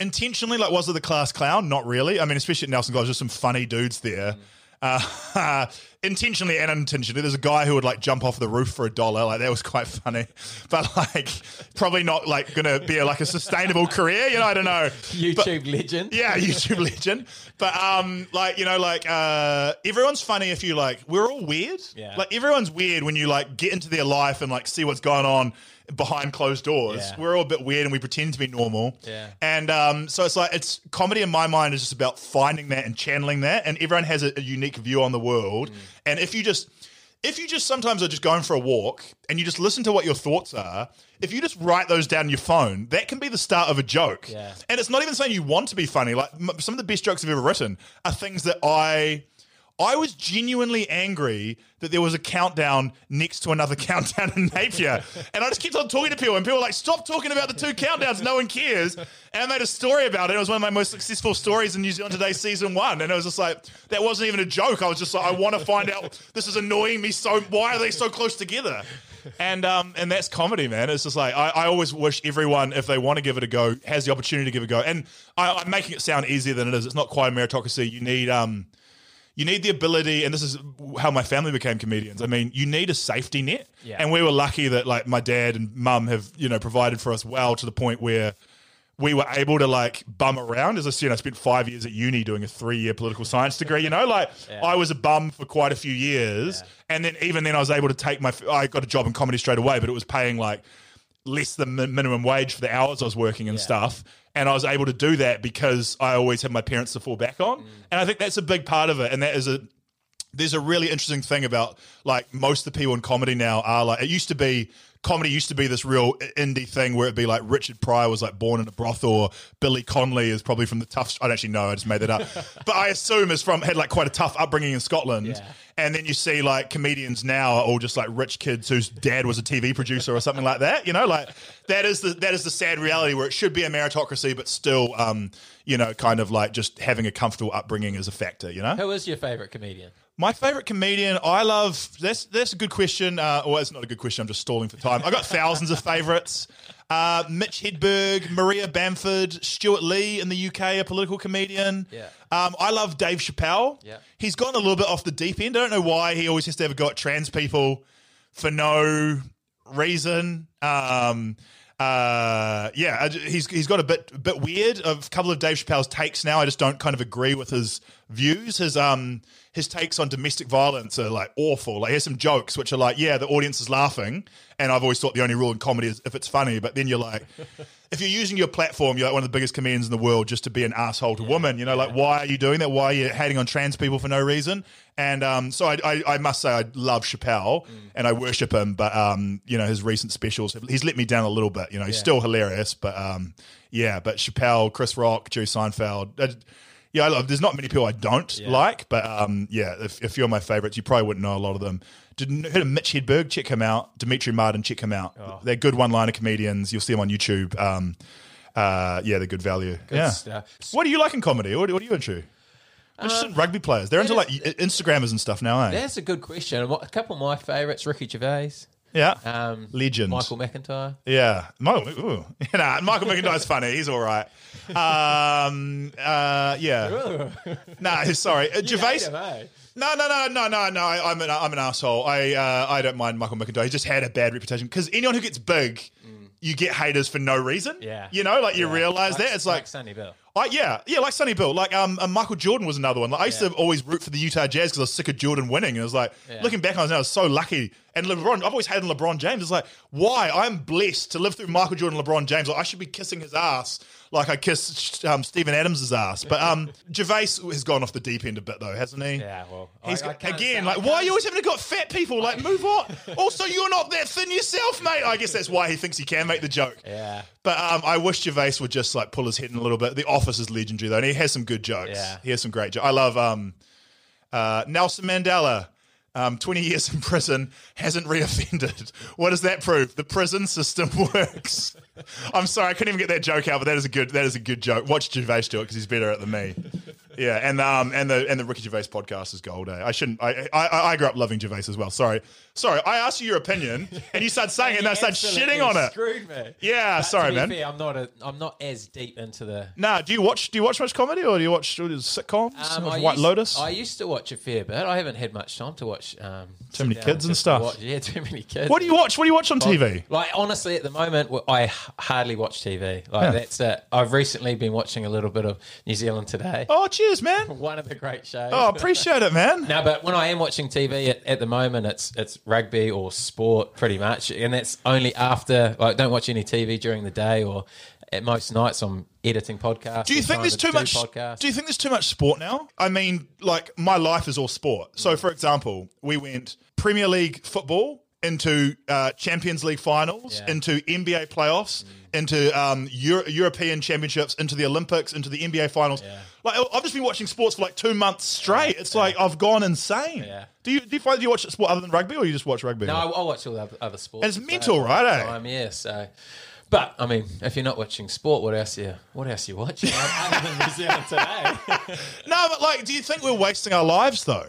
intentionally, like, was it the class clown? Not really. I mean, especially at Nelson Gulch, there's some funny dudes there. Uh, <laughs> intentionally and unintentionally, there's a guy who would like jump off the roof for a dollar. Like that was quite funny, <laughs> but like probably not like gonna be like a sustainable career. You know, I don't know. But- YouTube legend. yeah, <laughs> YouTube legend. But um, like you know, like uh, everyone's funny if you like. We're all weird. Yeah. Like everyone's weird when you like get into their life and like see what's going on behind closed doors. Yeah. We're all a bit weird and we pretend to be normal. Yeah. And um, so it's like it's comedy in my mind is just about finding that and channeling that. And everyone has a, a unique view on the world. Mm. And if you just if you just sometimes are just going for a walk and you just listen to what your thoughts are, if you just write those down on your phone, that can be the start of a joke. Yeah. And it's not even saying you want to be funny. Like m- some of the best jokes I've ever written are things that I I was genuinely angry that there was a countdown next to another <laughs> countdown in Napier. And I just kept on talking to people, and people were like, stop talking about the two countdowns, no one cares. And I made a story about it. It was one of my most successful stories in New Zealand Today season one. And it was just like, that wasn't even a joke. I was just like, I want to find out, this is annoying me so, why are they so close together? And um, and that's comedy, man. It's just like I, I always wish everyone, if they want to give it a go, has the opportunity to give it a go. And I, I'm making it sound easier than it is. It's not quite a meritocracy. You need um, you need the ability, and this is how my family became comedians. I mean, you need a safety net, Yeah. and we were lucky that like my dad and mum have you know provided for us well to the point where we were able to like bum around. As I said, I spent five years at uni doing a three year political science degree. You know, <laughs> like I was a bum for quite a few years, and then even then I was able to take my. I got a job in comedy straight away, but it was paying like less than minimum wage for the hours I was working and stuff. And I was able to do that because I always had my parents to fall back on. Mm. And I think that's a big part of it. And that is a there's a really interesting thing about like most of the people in comedy now are like it used to be comedy used to be this real indie thing where it'd be like Richard Pryor was like born in a brothel or Billy Connolly is probably from the tough I don't actually know I just made that up <laughs> but I assume is from had like quite a tough upbringing in Scotland Yeah. and then you see like comedians now are all just like rich kids whose dad was a TV producer or something like that you know like that is the that is the sad reality where it should be a meritocracy but still um you know kind of like just having a comfortable upbringing is a factor you know Who is your favorite comedian? my favorite comedian, I love. That's that's a good question. Uh, well, it's not a good question. I'm just stalling for time. I got thousands of favorites. Uh, Mitch Hedberg, Maria Bamford, Stewart Lee in the UK, a political comedian. Yeah. Um, I love Dave Chappelle. Yeah. He's gone a little bit off the deep end. I don't know why he always has to have a go at trans people for no reason. Um, uh, yeah, I he's he's got a bit a bit weird. A couple of Dave Chappelle's takes now. I just don't kind of agree with his views. His um his takes on domestic violence are like awful. Like he has some jokes which are like, yeah, the audience is laughing, and I've always thought the only rule in comedy is if it's funny. But then you're like, if you're using your platform, you're like one of the biggest comedians in the world just to be an asshole to women. You know, like why are you doing that? Why are you hating on trans people for no reason? And um, so I, I, I must say I love Chappelle and I worship him, but um, you know his recent specials, have- he's let me down a little bit. You know, he's still hilarious, but um, yeah, but Chappelle, Chris Rock, Jerry Seinfeld. Uh, yeah, I love. There's not many people I don't like, but um, yeah, if, if you're my favorites, you probably wouldn't know a lot of them. Didn't heard of Mitch Hedberg? Check him out. Demetri Martin, check him out. Oh. They're good one-liner comedians. You'll see them on YouTube. Um, uh, yeah, they're good value. yeah. stuff. What do you like in comedy? What, what are you into? Interested in rugby players. They're into like Instagrammers and stuff now, eh? That's a good question. A couple of my favourites: Ricky Gervais, Yeah. um, Legend. Michael McIntyre. Yeah, Michael. <laughs> Nah, Michael McIntyre's funny. He's all right. Um, uh, yeah. <laughs> nah, sorry. Uh, Gervais. him, eh? No, no, no, no, no, no. I, I'm an I'm an asshole. I uh, I don't mind Michael McIntyre. He just had a bad reputation because anyone who gets big, you get haters for no reason. Mm. Yeah. you know, like you Yeah. realize that it's like. Sonny Bill. I, yeah, yeah, like Sonny Bill. Like um, uh, Michael Jordan was another one. Like I used Yeah. to always root for the Utah Jazz because I was sick of Jordan winning. And I was like Yeah. looking back on it now, I was so lucky. And LeBron, I've always hated LeBron James. It's like why I'm blessed to live through Michael Jordan, LeBron James. Like I should be kissing his ass like I kiss um, Steven Adams' ass. But um, Gervais has gone off the deep end a bit though, hasn't he? Yeah, well, He's I- I got, can't again, like, why are you always having to got fat people? Like, move on. <laughs> also, you're not that thin yourself, mate. I guess that's why he thinks he can make the joke. Yeah. But um, I wish Gervais would just like pull his head in a little bit. The Office is legendary though, and he has some good jokes. Yeah. He has some great jokes. I love um, uh, Nelson Mandela. Um, 20 years in prison hasn't reoffended. <laughs> What does that prove? The prison system <laughs> works. <laughs> I'm sorry, I couldn't even get that joke out, but that is a good that is a good joke. Watch Gervais do it because he's better at it than me. Yeah, and um and the and the Ricky Gervais podcast is gold. Eh? I shouldn't. I, I I grew up loving Gervais as well. Sorry, sorry. I asked you your opinion, <laughs> and you started saying it, and I started shitting on it. Screwed me. Yeah, But sorry, to be man. Fair, I'm not. A, I'm not as deep into the. Nah, do you watch? Do you watch much comedy, or do you watch what is it, sitcoms? Um, I White used, Lotus. I used to watch a fair bit. I haven't had much time to watch. Um, Too many kids and stuff. Yeah, <laughs> too many kids. what do you watch? What do you watch on TV? Like honestly, at the moment, I h- hardly watch TV. Like that's it. I've recently been watching a little bit of New Zealand Today. Oh, cheers, man. <laughs> One of the great shows. Oh, appreciate it, man. No, but when I am watching TV at, at the moment, it's it's rugby or sport pretty much, and that's only after. Like, don't watch any TV during the day, or at most nights I'm editing podcasts. Do you think there's to too do much? Podcasts. Do you think there's too much sport now? I mean, like my life is all sport. So, for example, we went Premier League football into uh, Champions League finals, Yeah. into NBA playoffs, into um, Euro- European championships, into the Olympics, into the NBA finals. Yeah. Like I've just been watching sports for like two months straight. It's like I've gone insane. Yeah. Do you do you find do you watch sport other than rugby, or you just watch rugby? No, I, I watch all the other, other sports. And it's So, mental, right, eh? Time, yeah. So, but I mean, if you're not watching sport, what else? You what else you watching other than New Zealand today <laughs> no, but like, do you think we're wasting our lives though?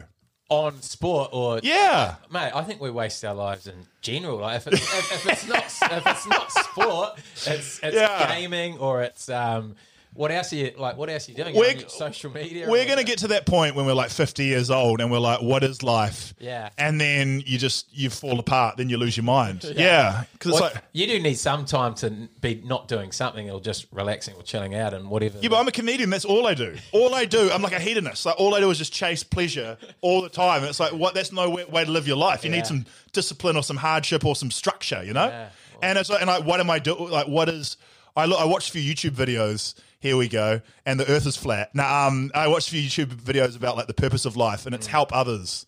On sport or Yeah. Mate, I think we waste our lives in general. Like if it's, if, if it's not if it's not sport, it's it's Yeah. gaming or it's um. What else are you like? What else are you doing? We're- social media. We're going to get to that point when we're like 50 years old and we're like, what is life? Yeah. And then you just, you fall apart, then you lose your mind. <laughs> Yeah. Because it's What- like, you do need some time to be not doing something or just relaxing or chilling out and whatever. yeah, but I'm a comedian. That's all I do. All I do, I'm like a hedonist. Like all I do is just chase pleasure all the time. And it's like, what? That's no way, way to live your life. You Yeah. need some discipline or some hardship or some structure, you know? Yeah. And it's like, and like, what am I doing? Like, what is, I look, I watched a few YouTube videos. Here we go. And the earth is flat. Now, um, I watched a few YouTube videos about like the purpose of life and it's help others.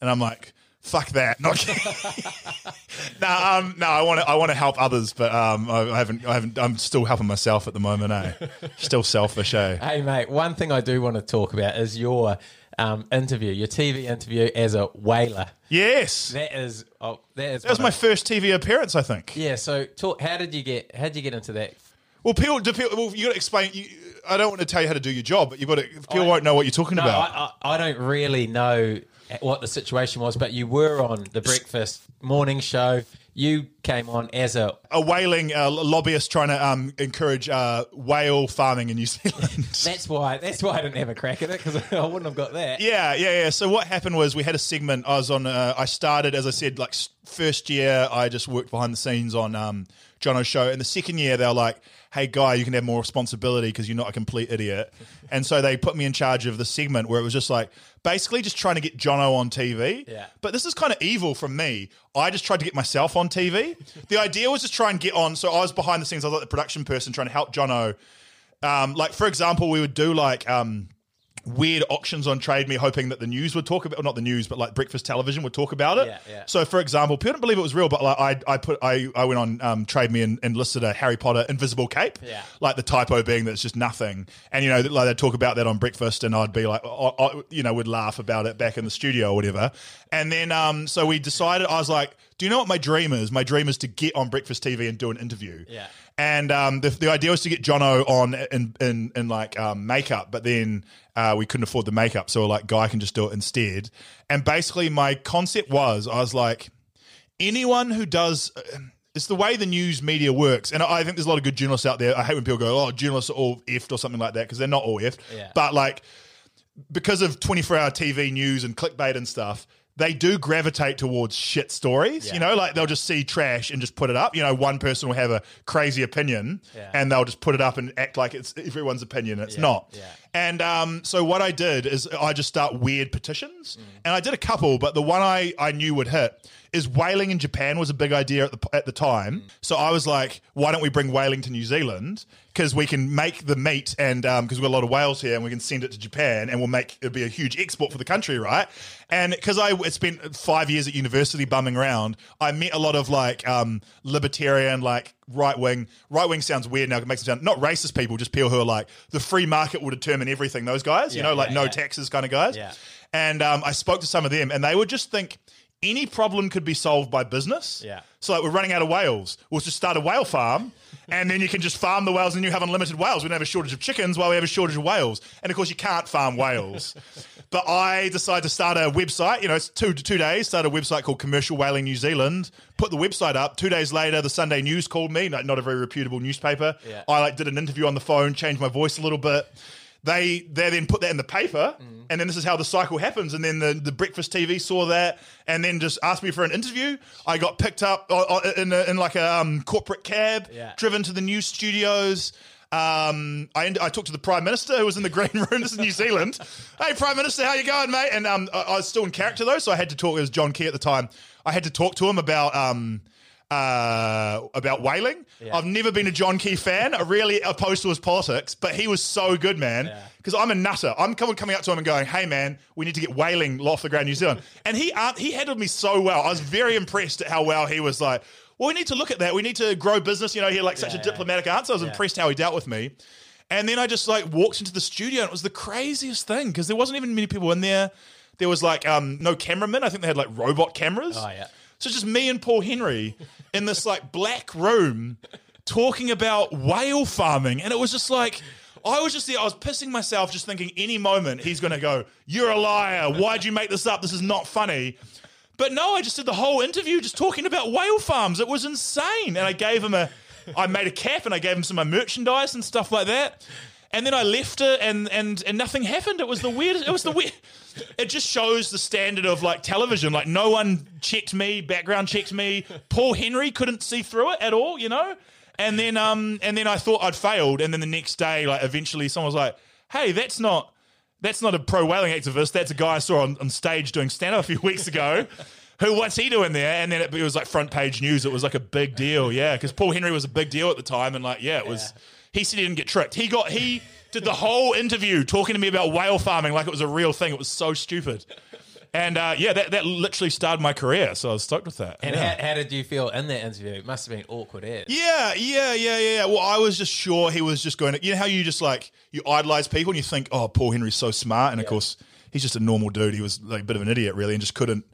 And I'm like, fuck that. Not no, <laughs> um, no, I want to, I want to help others, but um, I, I haven't, I haven't, I'm still helping myself at the moment, eh? <laughs> Still selfish, eh? Hey, mate, one thing I do want to talk about is your um, interview, your TV interview as a whaler. Yes. That is, oh, that is. That was my first TV appearance, I think. Yeah. So, talk. How did you get? How did you get into that? Well, people, do people well, you got to explain. You, I don't want to tell you how to do your job, but you got to. People I- won't know what you're talking No, about. I, I, I don't really know what the situation was, but you were on the breakfast morning show. You came on as a a whaling uh, lobbyist trying to um, encourage uh, whale farming in New <laughs> Zealand. That's why. That's why I didn't have a crack at it because <laughs> I wouldn't have got that. Yeah, yeah, yeah. So what happened was we had a segment. I was on. Uh, I started, as I said, like first year. I just worked behind the scenes on um, Jono's show, and the second year they were like, "Hey, guy, you can have more responsibility because you're not a complete idiot." <laughs> and so they put me in charge of the segment where it was just like basically just trying to get Jono on TV. Yeah. But this is kind of evil from me. I just tried to get myself on TV. the idea was just try and get on. So I was behind the scenes. I was like the production person trying to help Jono. Um, like for example, we would do like. Um, weird auctions on Trade Me, hoping that the news would talk about, well, not the news, but like breakfast television would talk about it. Yeah, yeah. So, for example, people didn't believe it was real, but like I, I put, I, I went on um, Trade Me and, and listed a Harry Potter invisible cape. Yeah. Like the typo being that it's just nothing, and you know, like they'd talk about that on breakfast, and I'd be like, oh, oh, you know, would laugh about it back in the studio or whatever. And then, um, so we decided, I was like, do you know what my dream is? My dream is to get on breakfast TV and do an interview. Yeah. And um, the, the idea was to get Jono on in in, in like um, makeup, but then uh, we couldn't afford the makeup, so we're like, guy can just do it instead. And basically, my concept was, I was like, anyone who does. It's the way the news media works, and I think there's a lot of good journalists out there. I hate when people go, "Oh, journalists are all effed" or something like that, because they're not all effed. Yeah. But like, because of 24 hour TV news and clickbait and stuff, they do gravitate towards shit stories. Yeah. You know, like they'll just see trash and just put it up. You know, one person will have a crazy opinion Yeah. and they'll just put it up and act like it's everyone's opinion. It's Yeah, not. And um, so what I did is I just start weird petitions, Mm. and I did a couple, but the one I, I knew would hit is whaling in Japan was a big idea at the at the time. So I was like, why don't we bring whaling to New Zealand? Because we can make the meat, and because we've got a lot of whales here, and we can send it to Japan, and we'll make it'll be a huge export for the country, right? And because I spent five years at university bumming around, I met a lot of like um, libertarian, like right wing. Right wing sounds weird now; it makes it sound not racist people, just people who are like the free market will determine everything. Those guys, you Yeah, know, like yeah, no yeah. taxes kind of guys. Yeah. And um, I spoke to some of them, and they would just think any problem could be solved by business. Yeah. So like we're running out of whales. We'll just start a whale farm, and then you can just farm the whales, and you have unlimited whales. We don't have a shortage of chickens while we have a shortage of whales. And of course, you can't farm whales. <laughs> but I decided to start a website. You know, it's two two days. Start a website called Commercial Whaling New Zealand. Put the website up. Two days later, the Sunday News called me. Not, not a very reputable newspaper. Yeah. I like did an interview on the phone, changed my voice a little bit. They they then put that in the paper, and then this is how the cycle happens. And then the, the breakfast TV saw that, and then just asked me for an interview. I got picked up uh, uh, in, a, in like a um, corporate cab, Yeah. driven to the news studios. Um, I, I talked to the prime minister who was in the green room. <laughs> This is New Zealand. Hey, prime minister, how you going, mate? And um, I, I was still in character though, so I had to talk. It was John Key at the time. I had to talk to him about um, uh, about whaling. I've never been a John Key fan, I really opposed to his politics, but he was so good, man. Because I'm a nutter. I'm coming coming up to him and going, "Hey, man, we need to get whaling off the ground, New Zealand." <laughs> And he uh, he handled me so well. I was very impressed at how well he was like. Well, we need to look at that. We need to grow business. You know, he had like such a Yeah. diplomatic answer. I was impressed how he dealt with me. And then I just like walked into the studio and it was the craziest thing because there wasn't even many people in there. There was like um, no cameramen. I think they had like robot cameras. Oh, yeah. So just me and Paul Henry in this like black room talking about whale farming. And it was just like, I was just there, I was pissing myself just thinking any moment he's going to go, You're a liar. Why'd you make this up? This is not funny. But no, I just did the whole interview just talking about whale farms. It was insane. And I gave him a, I made a cap and I gave him some of my merchandise and stuff like that. And then I left it and and and nothing happened. It was the weirdest. It was the weird. It just shows the standard of like television. Like no one checked me, background checked me. Paul Henry couldn't see through it at all, you know. And then um and then I thought I'd failed. And then the next day, like eventually, someone was like, "Hey, that's not." That's not a pro whaling activist. That's a guy I saw on, on stage doing stand up a few weeks ago. Who, what's he doing there? And then it, it was like front page news. It was like a big deal. Yeah. Because Paul Henry was a big deal at the time. And like, yeah, it was, he said he didn't get tricked. He got, he did the whole interview talking to me about whale farming like it was a real thing. It was so stupid. And uh, yeah, that, that literally started my career. So I was stoked with that. And yeah. how, how did you feel in that interview? It must have been awkward, eh? Yeah, yeah, yeah, yeah. Well, I was just sure he was just going to. You know how you just like you idolize people and you think, oh, Paul Henry's so smart, and of course he's just a normal dude. He was like a bit of an idiot, really, and just couldn't,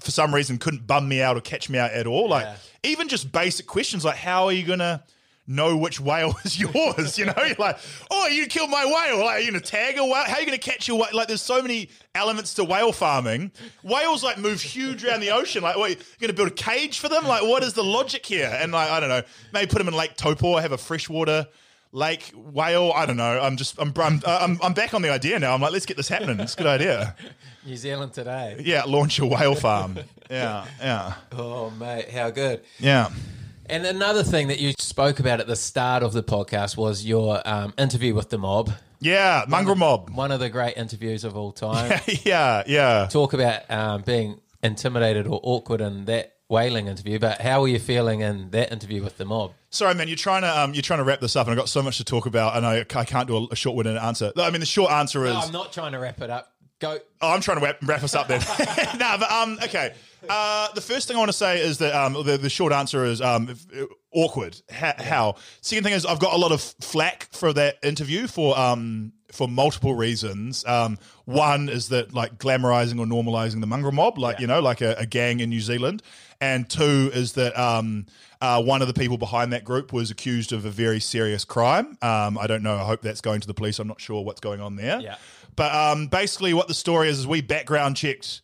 for some reason, couldn't bum me out or catch me out at all. Like Yeah. even just basic questions like, how are you gonna? Know which whale <laughs> is yours, you know? You're like, oh, you killed my whale. Like, are you gonna tag a whale? How are you gonna catch a whale? Like, there's so many elements to whale farming. Whales like move huge around the ocean. Like, what? You're gonna build a cage for them? Like, what is the logic here? And like, I don't know. Maybe put them in Lake Taupo, have a freshwater lake whale. I don't know. I'm just, I'm, I'm, I'm, I'm back on the idea now. I'm like, let's get this happening. It's a good idea. <laughs> New Zealand today. Yeah, launch a whale farm. Yeah, yeah, <laughs> Oh, mate, how good. yeah. And another thing that you spoke about at the start of the podcast was your um, interview with the mob. Yeah, mongrel mob. One of the great interviews of all time. <laughs> yeah, yeah. Talk about um, being intimidated or awkward in that whaling interview, but how were you feeling in that interview with the mob? Sorry, man. You're trying to um, you're trying to wrap this up, and I've got so much to talk about, and I, I can't do a, a short-winded answer. I mean, the short answer is No, I'm not trying to wrap it up. Go. Oh, I'm trying to wrap, wrap us up then. <laughs> <laughs> no, but um, okay. <laughs> Uh, the first thing I want to say is that um, the, the short answer is um, if- awkward. How, how? Second thing is I've got a lot of flack for that interview for um for multiple reasons. Um, one is that like glamorizing or normalizing the mongrel mob, like you know, like a, a gang in New Zealand, and two is that um. Uh, one of the people behind that group was accused of a very serious crime. Um, I don't know. I hope that's going to the police. I'm not sure what's going on there. Yeah. But um, basically, what the story is is we background checked.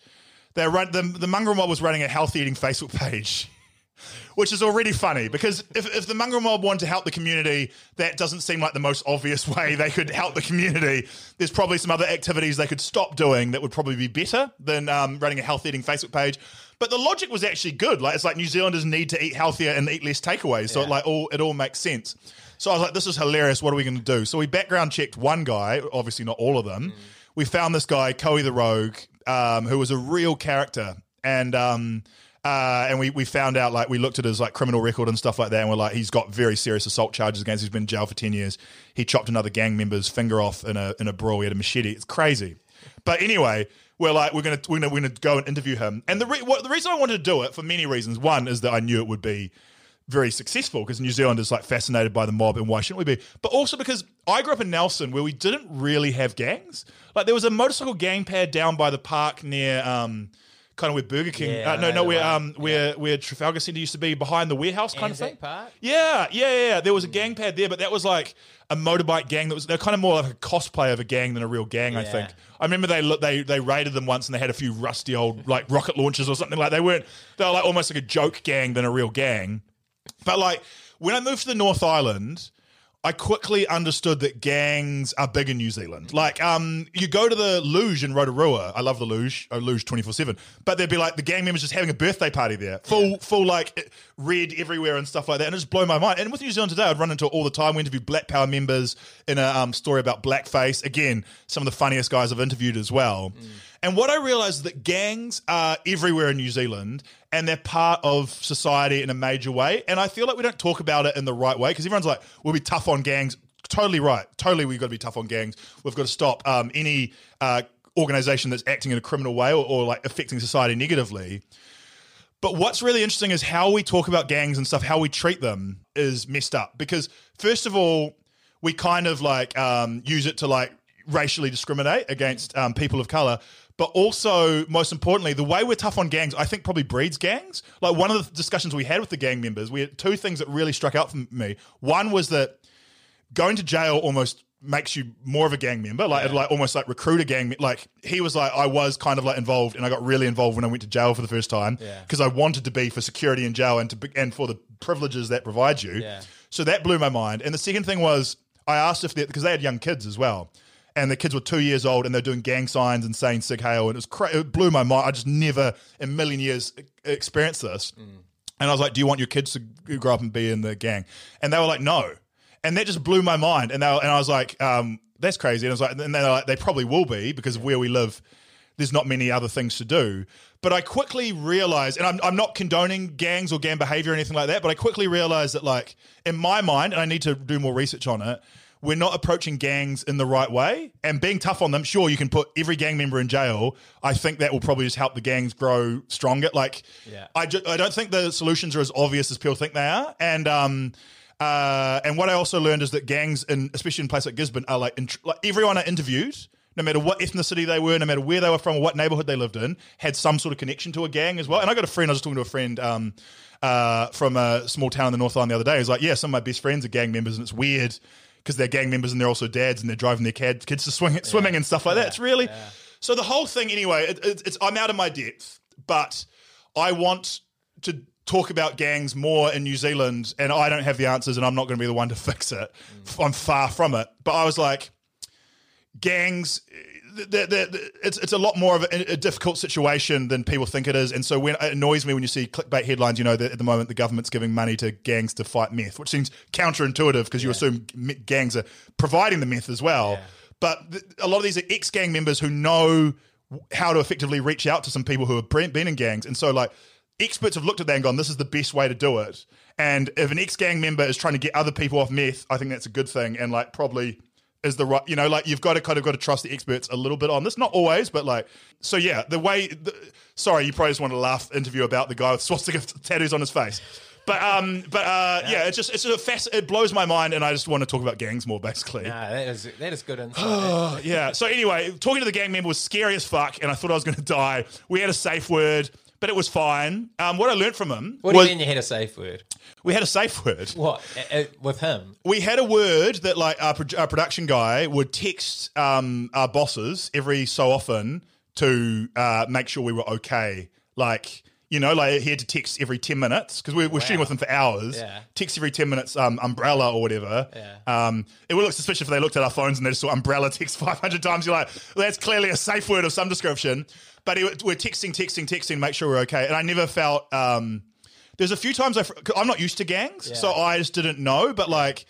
They run the the mongrel mob was running a healthy eating Facebook page, <laughs> which is already funny because if, if the mongrel mob wanted to help the community, that doesn't seem like the most obvious <laughs> way they could help the community. There's probably some other activities they could stop doing that would probably be better than um, running a healthy eating Facebook page. But the logic was actually good. Like it's like New Zealanders need to eat healthier and eat less takeaways, so it like all it all makes sense. So I was like, this is hilarious. What are we going to do? So we background checked one guy, obviously not all of them. We found this guy, Coe the Rogue, um, who was a real character. And um, uh, and we, we found out, like, we looked at his like criminal record and stuff like that, and we're like, he's got very serious assault charges against. He's been in jail for ten years. He chopped another gang member's finger off in a in a brawl. He had a machete. It's crazy. But anyway, we're like, we're gonna we're gonna, we're gonna go and interview him. And the re- what, the reason I wanted to do it for many reasons. One is that I knew it would be very successful because New Zealand is like fascinated by the mob and why shouldn't we be? But also because I grew up in Nelson where we didn't really have gangs. Like there was a motorcycle gang pad down by the park near um kind of where Burger King Yeah, uh, no no where one. um where where Trafalgar Centre used to be behind the warehouse kind of thing. Park? Yeah, yeah, yeah, yeah. There was a gang pad there, but that was like a motorbike gang. That was they're kind of more like a cosplay of a gang than a real gang. I think. I remember they they they raided them once and they had a few rusty old like rocket launchers or something like. They weren't. They were like almost like a joke gang than a real gang. But like when I moved to the North Island, I quickly understood that gangs are big in New Zealand. Like, um, you go to the luge in Rotorua. I love the luge, I luge twenty four seven. But there'd be like the gang members just having a birthday party there, full, full like red everywhere and stuff like that, and it just blew my mind. And with New Zealand today, I'd run into it all the time. We interviewed Black Power members in a um, story about blackface. Again, some of the funniest guys I've interviewed as well. And what I realized is that gangs are everywhere in New Zealand and they're part of society in a major way. And I feel like we don't talk about it in the right way because everyone's like, we'll be tough on gangs. Totally right. Totally, we've got to be tough on gangs. We've got to stop um, any uh, organization that's acting in a criminal way or, or like affecting society negatively. But what's really interesting is how we talk about gangs and stuff, how we treat them is messed up. Because first of all, we kind of like um, use it to like racially discriminate against um, people of color. But also, most importantly, the way we're tough on gangs, I think probably breeds gangs. Like one of the discussions we had with the gang members, we had two things that really struck out for me. One was that going to jail almost makes you more of a gang member, like like almost like recruit a gang. Like he was like, I was kind of like involved, and I got really involved when I went to jail for the first time Yeah. because I wanted to be for security in jail and to be, and for the privileges that provide you. Yeah. So that blew my mind. And the second thing was I asked if they because they had young kids as well. And the kids were two years old, and they're doing gang signs and saying "Sieg Heil," and it was cra- it blew my mind. I just never in a million years experienced this. And I was like, "Do you want your kids to grow up and be in the gang?" And they were like, "No." And that just blew my mind. And they were, and I was like, um, "That's crazy." And I was like, and they're like, "They probably will be because of where we live. There's not many other things to do." But I quickly realized, and I'm, I'm not condoning gangs or gang behavior or anything like that. But I quickly realized that, like in my mind, and I need to do more research on it. We're not approaching gangs in the right way and being tough on them. Sure, you can put every gang member in jail. I think that will probably just help the gangs grow stronger. Like, Yeah. I, ju- I don't think the solutions are as obvious as people think they are. And um, uh, and what I also learned is that gangs, in, especially in places like Gisborne, are like, int- like everyone I interviewed, no matter what ethnicity they were, no matter where they were from, or what neighborhood they lived in, had some sort of connection to a gang as well. And I got a friend. I was talking to a friend. Um, uh, from a small town in the North Island the other day. He's like, yeah, some of my best friends are gang members, and it's weird because they're gang members and they're also dads and they're driving their kids to swing, swimming and stuff like that. It's really so the whole thing. Anyway, it, it, it's I'm out of my depth, but I want to talk about gangs more in New Zealand, and I don't have the answers, and I'm not going to be the one to <laughs> fix it. Mm. I'm far from it. But I was like, gangs. It's it's a lot more of a, a difficult situation than people think it is, and so when it annoys me when you see clickbait headlines, you know that at the moment the government's giving money to gangs to fight meth, which seems counterintuitive because you assume gangs are providing the meth as well. But th- a lot of these are ex gang members who know how to effectively reach out to some people who have been been in gangs, and so like experts have looked at that and gone, "This is the best way to do it." And if an ex gang member is trying to get other people off meth, I think that's a good thing, and like probably is the right, you know, like you've got to kind of got to trust the experts a little bit on this, not always, but like, so yeah, the way. The, sorry, you probably just want to laugh interview about the guy with <laughs> swastika tattoos on his face. But um, but uh, yeah, it's just it's a fast. It blows my mind, and I just want to talk about gangs more, basically. Nah, that is that is good insight. <sighs> Yeah. So anyway, talking to the gang member was scary as fuck, and I thought I was going to die. We had a safe word, but it was fine. Um, what I learned from him what do you mean you had a safe word? we had a safe word. What uh, uh, with him? We had a word that like our, pro- our production guy would text um, our bosses every so often to uh, make sure we were okay. Like. You know, like he had to text every 10 minutes because we we're shooting with him for hours. Yeah. Text every 10 minutes, um, umbrella or whatever. Yeah. Um, it would look suspicious if they looked at our phones and they just saw umbrella <laughs> text 500 times. You're like, well, that's clearly a safe word of some description. But he, we're texting, texting, texting, make sure we're okay. And I never felt. Um, there's a few times I I'm not used to gangs, Yeah. so I just didn't know. But like,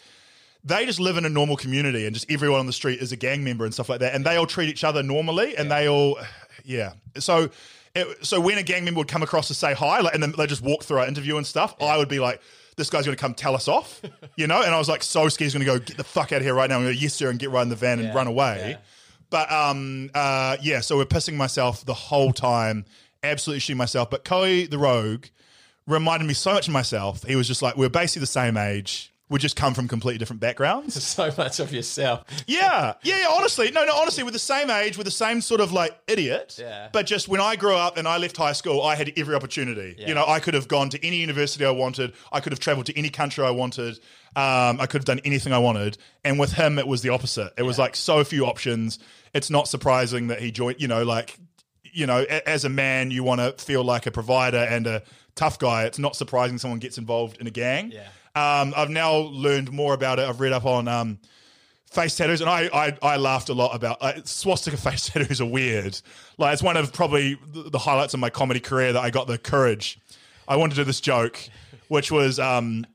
they just live in a normal community, and just everyone on the street is a gang member and stuff like that, and they all treat each other normally, and they all, yeah. So, it, so when a gang member would come across to say hi, like, and then they just walk through our interview and stuff, I would be like. This guy's going to come tell us off, you know, and I was like so scared he's going to go get the fuck out of here right now. And go, yes sir and get right in the van and Yeah, run away. But um, uh, yeah, so we're pissing myself the whole time, absolutely shitting myself. But Coe the Rogue reminded me so much of myself. He was just like, we're basically the same age. We just come from completely different backgrounds. <laughs> So much of yourself. Yeah, yeah, yeah. Honestly, no, no. Honestly, we're the same age. We're the same sort of like idiot. Yeah. But just when I grew up and I left high school, I had every opportunity. Yeah. You know, I could have gone to any university I wanted. I could have traveled to any country I wanted. Um, I could have done anything I wanted. And with him, it was the opposite. It was like so few options. It's not surprising that he joined. You know, like you know, a- as a man, you want to feel like a provider and a tough guy. It's not surprising someone gets involved in a gang. Yeah. Um, I've now learned more about it. I've read up on um, face tattoos, and I, I I laughed a lot about uh, swastika <laughs> face tattoos are weird. Like it's one of probably the, highlights of my comedy career that I got the courage. I wanted to do this joke, which was um,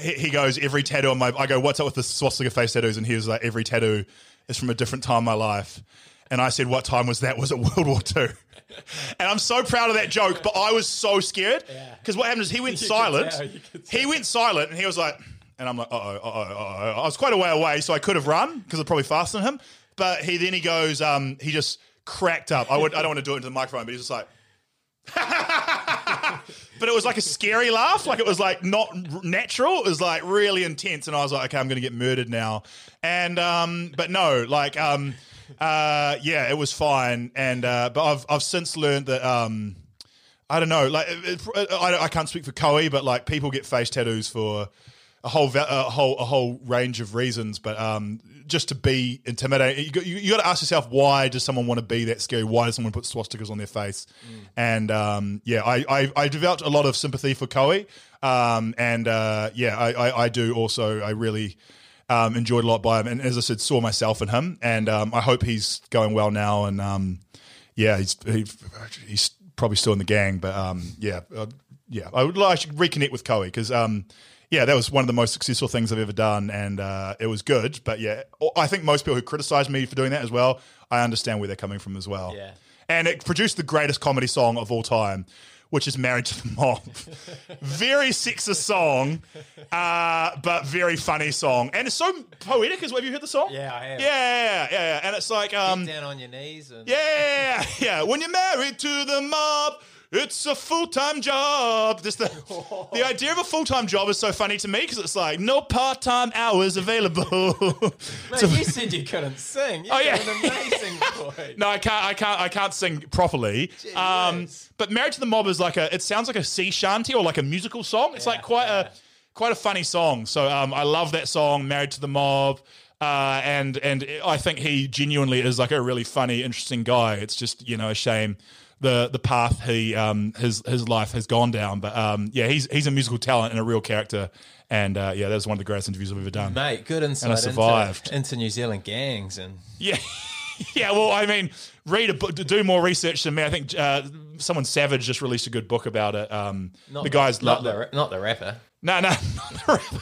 he goes every tattoo on my. I go, what's up with the swastika face tattoos? And he was like, every tattoo is from a different time in my life. And I said, What time was that? Was it World War II? And I'm so proud of that joke, but I was so scared because what happened is he went <laughs> silent. you could He went silent, and he was like, and I'm like, oh, oh, oh. I was quite a way away, so I could have run because I'm probably faster than him. But he then he goes, um, he just cracked up. I would, I don't want to do it into the microphone, but he's just like. <laughs> but it was like a scary laugh. Like it was like not natural. It was like really intense. And I was like, okay, I'm going to get murdered now. And, um, but no, like, um, uh, yeah, it was fine. And, uh, but I've, I've since learned that, um, I don't know, like, it, it, I, I can't speak for Koei, but like people get face tattoos for a whole, a whole, a whole range of reasons. But, um, just to be intimidating, you, got- you, you got to ask yourself, why does someone want to be that scary? Why does someone put swastikas on their face? And um, yeah, I, I, I developed a lot of sympathy for Koei. Um, and uh, yeah, I, I, I do also. I really um, enjoyed a lot by him, and as I said, saw myself in him. And um, I hope he's going well now. And um, yeah, he's he, he's probably still in the gang, but um, yeah, uh, yeah, I would I should reconnect with Koei because um, yeah, that was one of the most successful things I've ever done, and uh, it was good. But yeah, I think most people who criticize me for doing that as well, I understand where they're coming from as well. Yeah. and it produced the greatest comedy song of all time. Which is Married to the Mob. <laughs> very sexist song, uh, but very funny song. And it's so poetic as well. Have you heard the song? Yeah, I have. Yeah, yeah, yeah. yeah. And it's like, um, Down on your knees. And yeah, yeah. When you're married to the mob, it's a full time job. Just the <laughs> the idea of a full time job is so funny to me because it's like no part time hours available. <laughs> Mate, you said you couldn't sing. You Oh, yeah. an amazing <laughs> voice. no, I can't. I can't. I can't sing properly. Um, but married to the mob is like a. It sounds like a sea shanty or like a musical song. It's like quite a quite a funny song. So um, I love that song, Married to the Mob. Uh, and and I think he genuinely is like a really funny, interesting guy. It's just you know a shame the the path he um his his life has gone down. But um yeah, he's he's a musical talent and a real character. And uh, yeah, that was one of the greatest interviews I've ever done. Mate, good insight And I survived. Into, into New Zealand gangs and Yeah. <laughs> Yeah, well, I mean, read a book, do more research than me. I think uh, someone Savage just released a good book about it. Um, not the guys, not lo- the not the rapper. <laughs> <laughs> no, no, not rapper.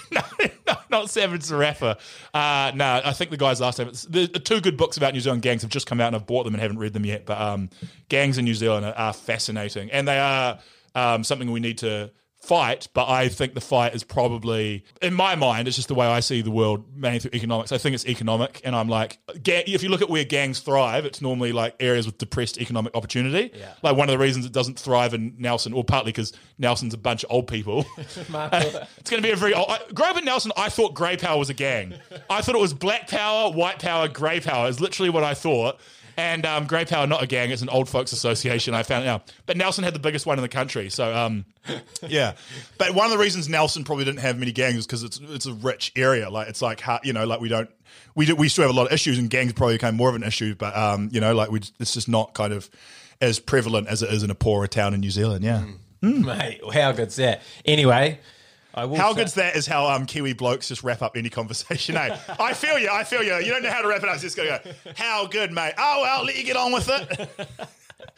no, Savage. Uh, no, I think the guys last time. It's, the, the two good books about New Zealand gangs have just come out, and I've bought them and haven't read them yet. But um, gangs in New Zealand are, are fascinating, and they are um, something we need to fight. But I think the fight is probably, in my mind, it's just the way I see the world, mainly through economics. I think it's economic, and I'm like, ga- if you look at where gangs thrive, it's normally like areas with depressed economic opportunity. Yeah. Like one of the reasons it doesn't thrive in Nelson, or partly because Nelson's a bunch of old people. <laughs> <laughs> It's going to be a very. I, growing up in Nelson, I thought grey power was a gang. I thought it was black power, white power, grey power. Is literally what I thought. And um, grey power, not a gang, it's an old folks association. I found out, but Nelson had the biggest one in the country. So um, <laughs> yeah, but one of the reasons Nelson probably didn't have many gangs is because it's it's a rich area. Like it's like ha- you know, like we don't we do, we still have a lot of issues, and gangs probably became more of an issue. But um, you know, like we it's just not kind of as prevalent as it is in a poorer town in New Zealand. Yeah. <laughs> Mate, how good's that? Anyway, I will How say- good's that is how um, Kiwi blokes just wrap up any conversation. eh? <laughs> I feel you. I feel you. You don't know how to wrap it up. Just go, go, how good, mate. Oh, well, let you get on with it.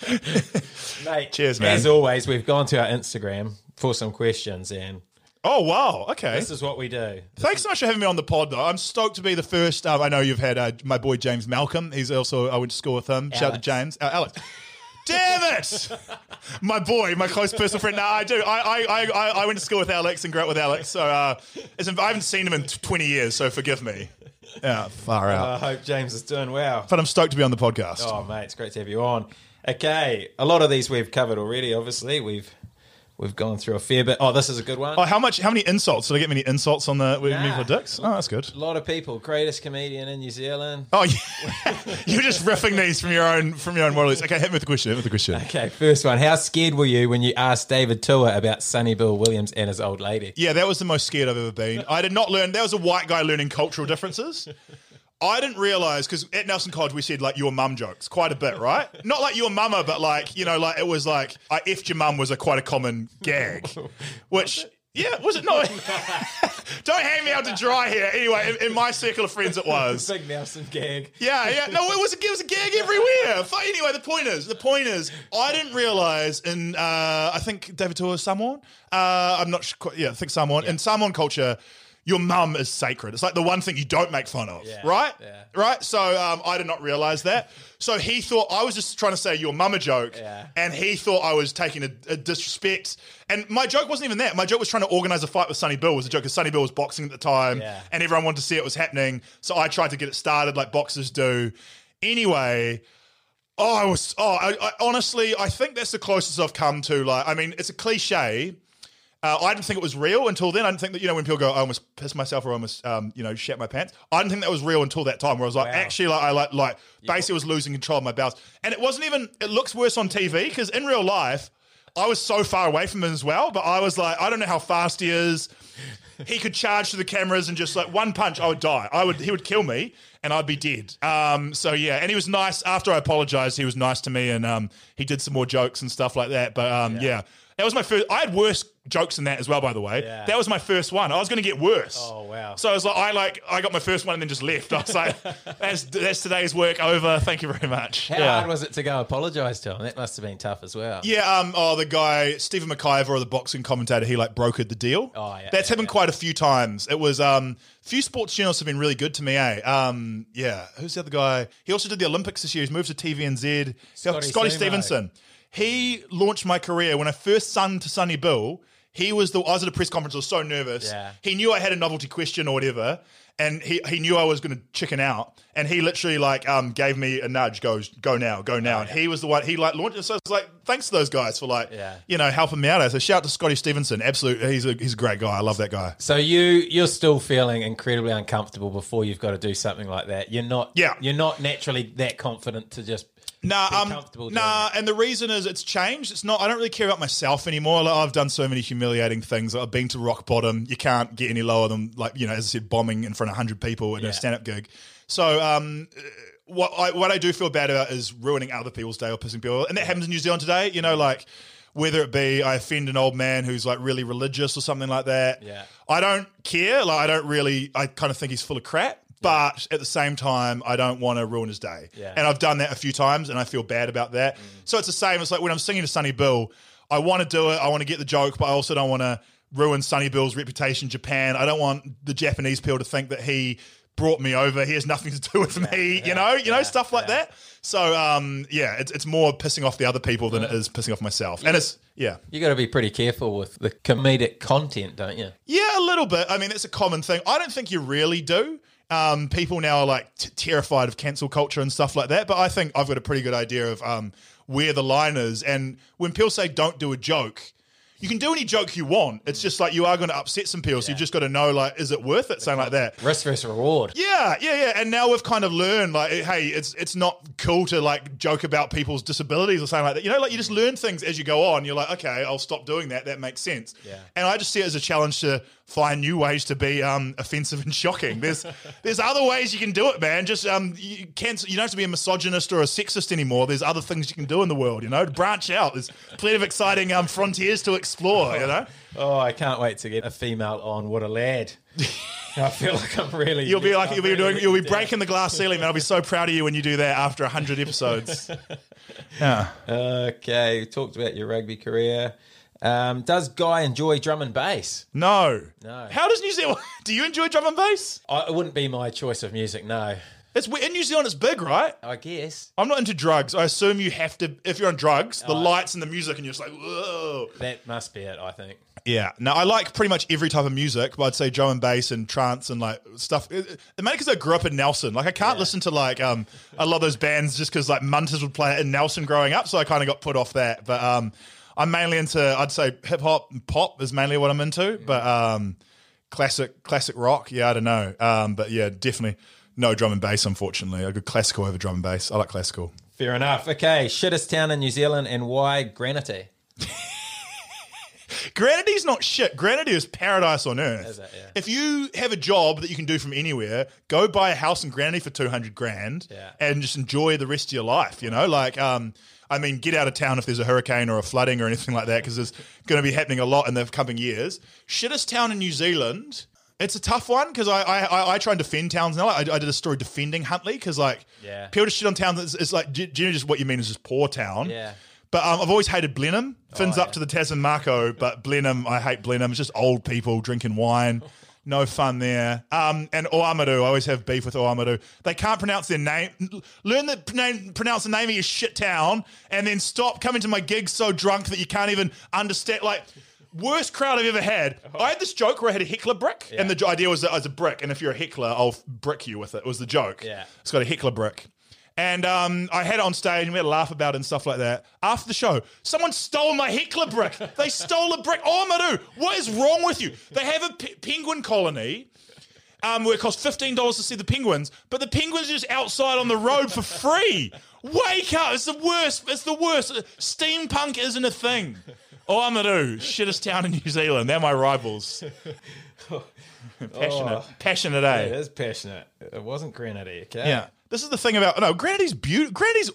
<laughs> Mate, Cheers, man. As always, we've gone to our Instagram for some questions, and Oh, wow. Okay. this is what we do. Thanks so much for having me on the pod, though. I'm stoked to be the first. Um, I know you've had uh, my boy James Malcolm. He's also, I went to school with him. Shout out to James. Uh, Alex. Damn it! My boy, my close personal friend. No, I do. I, I, I- I, went to school with Alex and grew up with Alex. So uh, I haven't seen him in 20 years, so forgive me. Yeah, far out. I hope James is doing well. but I'm stoked to be on the podcast. Oh, mate, it's great to have you on. Okay, a lot of these we've covered already. Obviously, we've we've gone through a fair bit. Oh, this is a good one. Oh, how much? How many insults? Did I get many insults on the with me Nah. for dicks? Oh, that's good. A lot of people. Greatest comedian in New Zealand. Oh, yeah. <laughs> you're just riffing these from your own from your own world. Okay, hit me with the question. Hit me with the question. Okay, first one. How scared were you when you asked David Tua about Sonny Bill Williams and his old lady? Yeah, that was the most scared I've ever been. I did not learn. That was a white guy learning cultural differences. I didn't realize because at Nelson College we said like your mum jokes quite a bit, right? <laughs> Not like your mama, but like you know, like it was like I effed your mum was a quite a common gag, <laughs> which. Yeah, was it not? <laughs> Don't hang me out to dry here. Anyway, in, in my circle of friends, it was. Big Nelson gag. Yeah, yeah. No, it was a, it was a gag everywhere. But anyway, the point is, the point is, I didn't realize in, uh, I think David is Samoan. Uh, I'm not sure. Yeah, I think Samoan. In Samoan culture, your mum is sacred. It's like the one thing you don't make fun of, Yeah, right? yeah. Right. So um, I did not realize that. So he thought I was just trying to say your mum a joke, Yeah. and he thought I was taking a, a disrespect. And my joke wasn't even that. My joke was trying to organize a fight with Sonny Bill. Was a joke because Sonny Bill was boxing at the time, Yeah. and everyone wanted to see it was happening. So I tried to get it started like boxers do. Anyway. Oh, I was. Oh, I, I, honestly, I think that's the closest I've come to. Like, I mean, it's a cliche. Uh, I didn't think it was real until then. I didn't think that you know when people go, "I almost pissed myself" or "I almost um, you know shat my pants." I didn't think that was real until that time, where I was like, Wow. actually, like I like like basically was losing control of my bowels, and it wasn't even. It looks worse on TV because in real life, I was so far away from him as well. But I was like, I don't know how fast he is. He could charge to the cameras and just like one punch, I would die. I would. He would kill me, and I'd be dead. Um. So yeah, and he was nice after I apologized. He was nice to me, and um, he did some more jokes and stuff like that. But um, yeah. That was my first. I had worse jokes in that as well, by the way. Yeah. That was my first one. I was going to get worse. Oh, wow. So I was like, I like, I got my first one and then just left. I was like, <laughs> that's that's today's work over. Thank you very much. How hard was it to go apologise to him? That must have been tough as well. Yeah, um, oh, the guy Stephen McIver, or the boxing commentator, he like brokered the deal. Oh, yeah, that's yeah, happened yeah. quite a few times. It was um, few sports journalists have been really good to me. Eh? Um, yeah, who's the other guy? He also did the Olympics this year. He's moved to TVNZ. Scotty Scotty Stevenson. He launched my career when I first signed to Sonny Bill. He was the. I was at a press conference. I was so nervous. Yeah. He knew I had a novelty question or whatever, and he, he knew I was going to chicken out, and he literally like um gave me a nudge. Goes go now, go now. and he was the one. He like launched. it. So it's like thanks to those guys for like Yeah. you know helping me out. So shout out to Scotty Stevenson. Absolute. He's a he's a great guy. I love that guy. So you you're still feeling incredibly uncomfortable before you've got to do something like that. You're not. Yeah. You're not naturally that confident to just. Nah, um, nah, it. and the reason is it's changed. It's not. I don't really care about myself anymore. Like, I've done so many humiliating things. I've been to rock bottom. You can't get any lower than like you know, as I said, bombing in front of hundred people at Yeah. a stand-up gig. So, um, uh, what I what I do feel bad about is ruining other people's day or pissing people, and that happens in New Zealand today. You know, like. Whether it be I offend an old man who's like really religious or something like that, Yeah. I don't care. Like I don't really. I kind of think he's full of crap. But at the same time, I don't want to ruin his day. Yeah. And I've done that a few times and I feel bad about that. So it's the same. It's like when I'm singing to Sonny Bill, I want to do it. I want to get the joke, but I also don't want to ruin Sonny Bill's reputation in Japan. I don't want the Japanese people to think that he brought me over. He has nothing to do with me, you know, you know, stuff like that. So um, yeah, it's, it's more pissing off the other people than it is pissing off myself. And it's yeah. You got to be pretty careful with the comedic content, don't you? Yeah, a little bit. I mean, it's a common thing. I don't think you really do. Um, people now are like t- terrified of cancel culture and stuff like that. But I think I've got a pretty good idea of um, where the line is. And when people say don't do a joke, you can do any joke you want. It's just like you are going to upset some people. So you just got to know, like, is it worth it? Something like that. Risk versus reward. Yeah, yeah, yeah. And now we've kind of learned, like, hey, it's it's not cool to like joke about people's disabilities or something like that. You know, like you just learn things as you go on. You're like, okay, I'll stop doing that. That makes sense. Yeah. And I just see it as a challenge to find new ways to be um, offensive and shocking. There's <laughs> there's other ways you can do it, man. Just um, you can't you don't have to be a misogynist or a sexist anymore. There's other things you can do in the world. You know, to branch out. There's plenty of exciting um, frontiers to explore. You know. Oh, I can't wait to get a female on. What a lad! <laughs> I feel like I'm really. You'll be like I'm you'll be really doing you'll be breaking the glass ceiling, man. I'll be so proud of you when you do that after hundred episodes. <laughs> yeah. Okay, we talked about your rugby career. Um, does Guy enjoy drum and bass? No. No. How does New Zealand? <laughs> Do you enjoy drum and bass? I, it wouldn't be my choice of music. No, It's in New Zealand. It's big, right? I guess I'm not into drugs. I assume you have to if you're on drugs. Oh. The lights and the music, and you're just like, whoa. that must be it. I think. Yeah. No, I like pretty much every type of music, but I'd say drum and bass and trance and like stuff. It, it, mainly because I grew up in Nelson. Like I can't listen to like um I love those bands just because like Munters would play it in Nelson growing up, so I kind of got put off that. But um, I'm mainly into I'd say hip hop and pop is mainly what I'm into, but um, classic classic rock. Yeah, I don't know. Um, but yeah, definitely no drum and bass. Unfortunately, I go classical over drum and bass. I like classical. Fair enough. Okay, shittest town in New Zealand and why Granity? <laughs> Granity's not shit. Granity is paradise on earth. Is it? Yeah. If you have a job that you can do from anywhere, go buy a house in Granity for two hundred grand Yeah. and just enjoy the rest of your life. You know, like um, I mean, get out of town if there's a hurricane or a flooding or anything like that, because it's going to be happening a lot in the coming years. Shittest town in New Zealand. It's a tough one because I, I I try and defend towns now. I, I did a story defending Huntly because like Yeah. people just shit on towns. It's, it's like do do you know just what you mean is just poor town. Yeah. But um, I've always hated Blenheim. Fins Oh, up yeah. to the Tasman Mako, but Blenheim, I hate Blenheim. It's just old people drinking wine. <laughs> No fun there. Um, and Oamaru, I always have beef with Oamaru. They can't pronounce their name. Learn the name, pronounce the name of your shit town, and then stop coming to my gigs so drunk that you can't even understand. Like, worst crowd I've ever had. I had this joke where I had a heckler brick, and the idea was that I was a brick, and if you're a heckler, I'll brick you with it. It was the joke. Yeah. It's got a heckler brick. And um, I had it on stage and we had a laugh about it and stuff like that. After the show, someone stole my heckler brick. They stole a brick. Oh, Maru, what is wrong with you? They have a pe- penguin colony um, where it costs $15 to see the penguins, but the penguins are just outside on the road for free. Wake up. It's the worst. It's the worst. Steampunk isn't a thing. Oh, Amaru, shittest town in New Zealand. They're my rivals. <laughs> passionate. Passionate, eh? It is passionate. It wasn't Granity, okay? Yeah. This is the thing about no Granity's beautiful. Granity's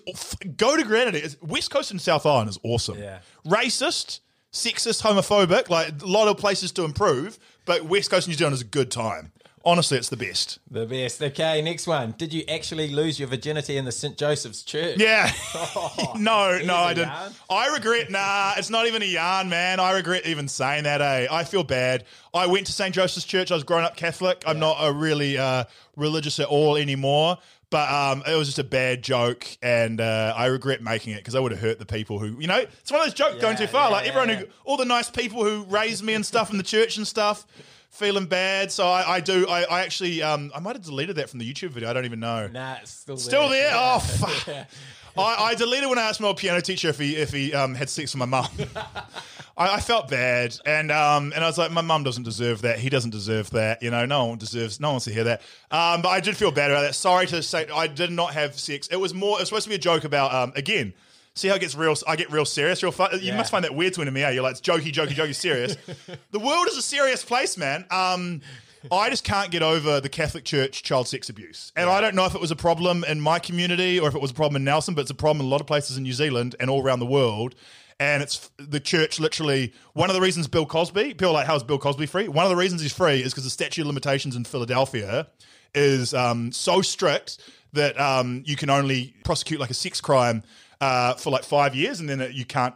go to Granity. It's- West Coast and South Island is awesome. Yeah. Racist, sexist, homophobic. Like a lot of places to improve, but West Coast and New Zealand is a good time. Honestly, it's the best. The best. Okay, next one. Did you actually lose your virginity in the St. Joseph's Church? Yeah. <laughs> <laughs> no, no, I didn't. yarn. I regret. Nah, it's not even a yarn, man. I regret even saying that. Eh, I feel bad. I went to St Joseph's Church. I was grown up Catholic. I'm not a really uh, religious at all anymore. But um, it was just a bad joke, and uh, I regret making it because I would have hurt the people who, you know, it's one of those jokes going too far. yeah, like everyone yeah, who, all the nice people who raised me and stuff in the church and stuff, feeling bad. So I, I do. I, I actually, um, I might have deleted that from the YouTube video. I don't even know. Nah, it's still there. Still there? Oh <laughs> fuck! I, I deleted when I asked my old piano teacher if he if he um, had sex with my mum. <laughs> I, I felt bad, and um, and I was like, my mum doesn't deserve that. He doesn't deserve that. You know, no one deserves. No one wants to hear that. Um, but I did feel bad about that. Sorry to say, I did not have sex. It was more. It was supposed to be a joke about um, again. See how it gets real. I get real serious, real fun. You Yeah. must find that weird to me. Yeah, you're like it's jokey, jokey, jokey, serious. <laughs> the world is a serious place, man. Um, <laughs> I just can't get over the Catholic Church child sex abuse, and I don't know if it was a problem in my community or if it was a problem in Nelson, but it's a problem in a lot of places in New Zealand and all around the world. And it's the church literally one of the reasons Bill Cosby, people are like, how is Bill Cosby free? One of the reasons he's free is because the statute of limitations in Philadelphia is um, so strict that um, you can only prosecute like a sex crime uh, for like five years, and then it, you can't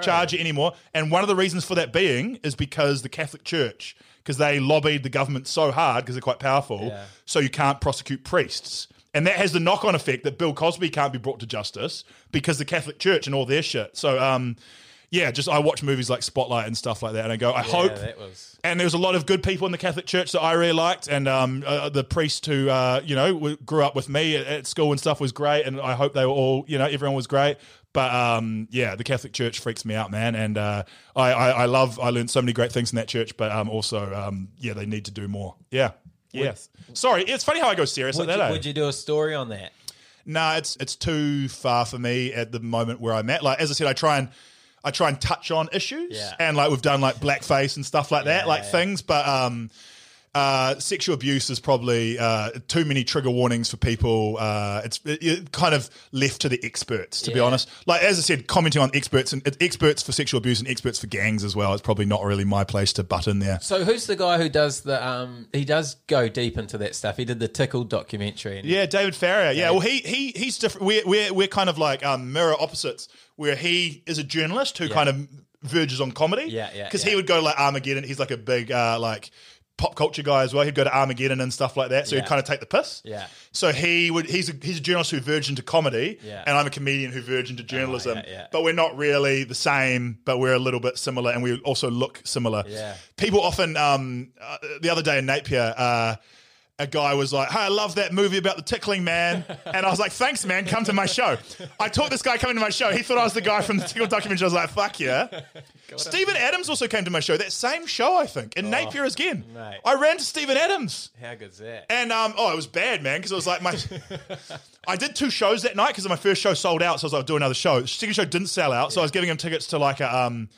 charge it anymore. And one of the reasons for that being is because the Catholic Church, because they lobbied the government so hard because they're quite powerful, Yeah. so you can't prosecute priests. And that has the knock on effect that Bill Cosby can't be brought to justice because the Catholic Church and all their shit. So, um, yeah, just I watch movies like Spotlight and stuff like that, and I go, I Yeah, hope was. and there was a lot of good people in the Catholic Church that I really liked, and um, uh, the priest who uh, you know w- grew up with me at, at school and stuff was great, and I hope they were all you know everyone was great. But um, yeah, the Catholic Church freaks me out, man, and uh, I, I I love I learned so many great things in that church, but um, also um, yeah, they need to do more. Yeah. Yes. Sorry, it's funny how I go serious Would like you, that. eh? would you do a story on that? No, it's it's too far for me at the moment where I'm at. Like as I said, I try and I try and touch on issues, Yeah. and like we've done like blackface and stuff like that, Yeah, like yeah. things. But um, uh, sexual abuse is probably uh, too many trigger warnings for people. Uh, it's it, it kind of left to the experts, to be honest. Like as I said, commenting on experts and experts for sexual abuse and experts for gangs as well. It's probably not really my place to butt in there. So who's the guy who does the um he does go deep into that stuff. He did the Tickle documentary. Yeah, David Farrier. Yeah, well, he he he's different. We're we're we're kind of like um, mirror opposites, where he is a journalist who kind of verges on comedy. Yeah, yeah, Because yeah. he would go like Armageddon. He's like a big uh, like pop culture guy as well. He'd go to Armageddon and stuff like that. So Yeah. he'd kind of take the piss. Yeah. So he would. He's a he's a journalist who verged into comedy, Yeah. and I'm a comedian who verged into journalism. yeah, yeah. But we're not really the same. But we're a little bit similar, and we also look similar. Yeah. People often. Um, uh, the other day in Napier. Uh, a guy was like, "Hey, I love that movie about the tickling man," and I was like, "Thanks, man. Come to my show." I taught this guy coming to my show. He thought I was the guy from the tickle documentary. I was like, "Fuck yeah!" Steven Adams also came to my show. That same show, I think, in Napier again. Oh, mate. I ran to Steven Adams. How good's that? And um, oh, it was bad, man, because it was like my. <laughs> I did two shows that night because my first show sold out, so I was like, I'll do another show. The second show didn't sell out, so I was giving him tickets to like a um,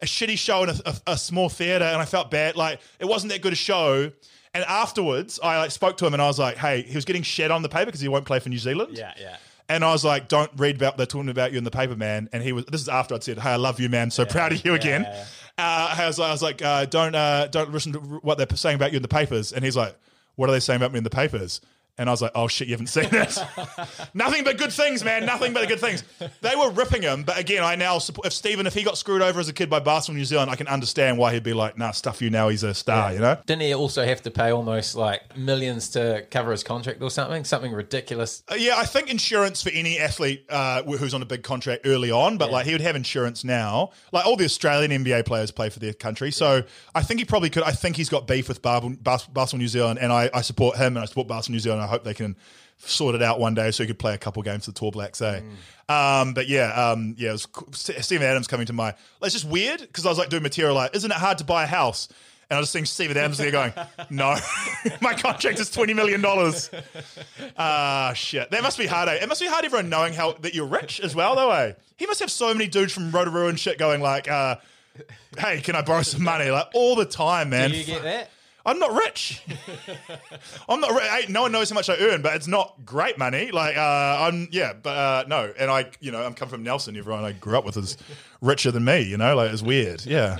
a shitty show in a, a, a small theater, and I felt bad. Like it wasn't that good a show. And afterwards, I like spoke to him, and I was like, "Hey, he was getting shed on the paper because he won't play for New Zealand." Yeah, yeah. And I was like, "Don't read about they're talking about you in the paper, man." And he was. This is after I'd said, "Hey, I love you, man. So proud of you again." yeah. Uh, I was like, I was like uh, "Don't uh, don't listen to what they're saying about you in the papers." And he's like, "What are they saying about me in the papers?" And I was like, oh shit, you haven't seen this. <laughs> Nothing but good things, man. Nothing but good things. They were ripping him, but again, I now support. If Steven, if he got screwed over as a kid by Barcelona, New Zealand, I can understand why he'd be like, nah, stuff you now. He's a star, you know. Didn't he also have to pay almost like millions to cover his contract or something? Something ridiculous. Uh, yeah, I think insurance for any athlete uh, who's on a big contract early on, but like he would have insurance now. Like all the Australian NBA players play for their country, so I think he probably could. I think he's got beef with Bar- Bar- Barcelona New Zealand, and I, I support him and I support Barcelona New Zealand. I hope they can sort it out one day so he could play a couple games for the Tall Blacks. Eh? Um, but yeah, um, yeah, it was cool. Steven Adams coming to my. It's just weird because I was like doing material like, isn't it hard to buy a house? And I just think Steven Adams there going, <laughs> no, <laughs> my contract is twenty million dollars. Ah, shit. That must be hard. Eh? It must be hard everyone knowing how that you're rich as well, though. Eh? He must have so many dudes from Rotorua and shit going like, uh, "Hey, can I borrow some money?" Like all the time, man. Do you get that? I'm not rich. <laughs> I'm not. Ri- no one knows how much I earn, but it's not great money. Like, uh, I'm yeah, but uh, no. And I, you know, I'm come from Nelson. Everyone I grew up with is richer than me. You know, like it's weird. Yeah,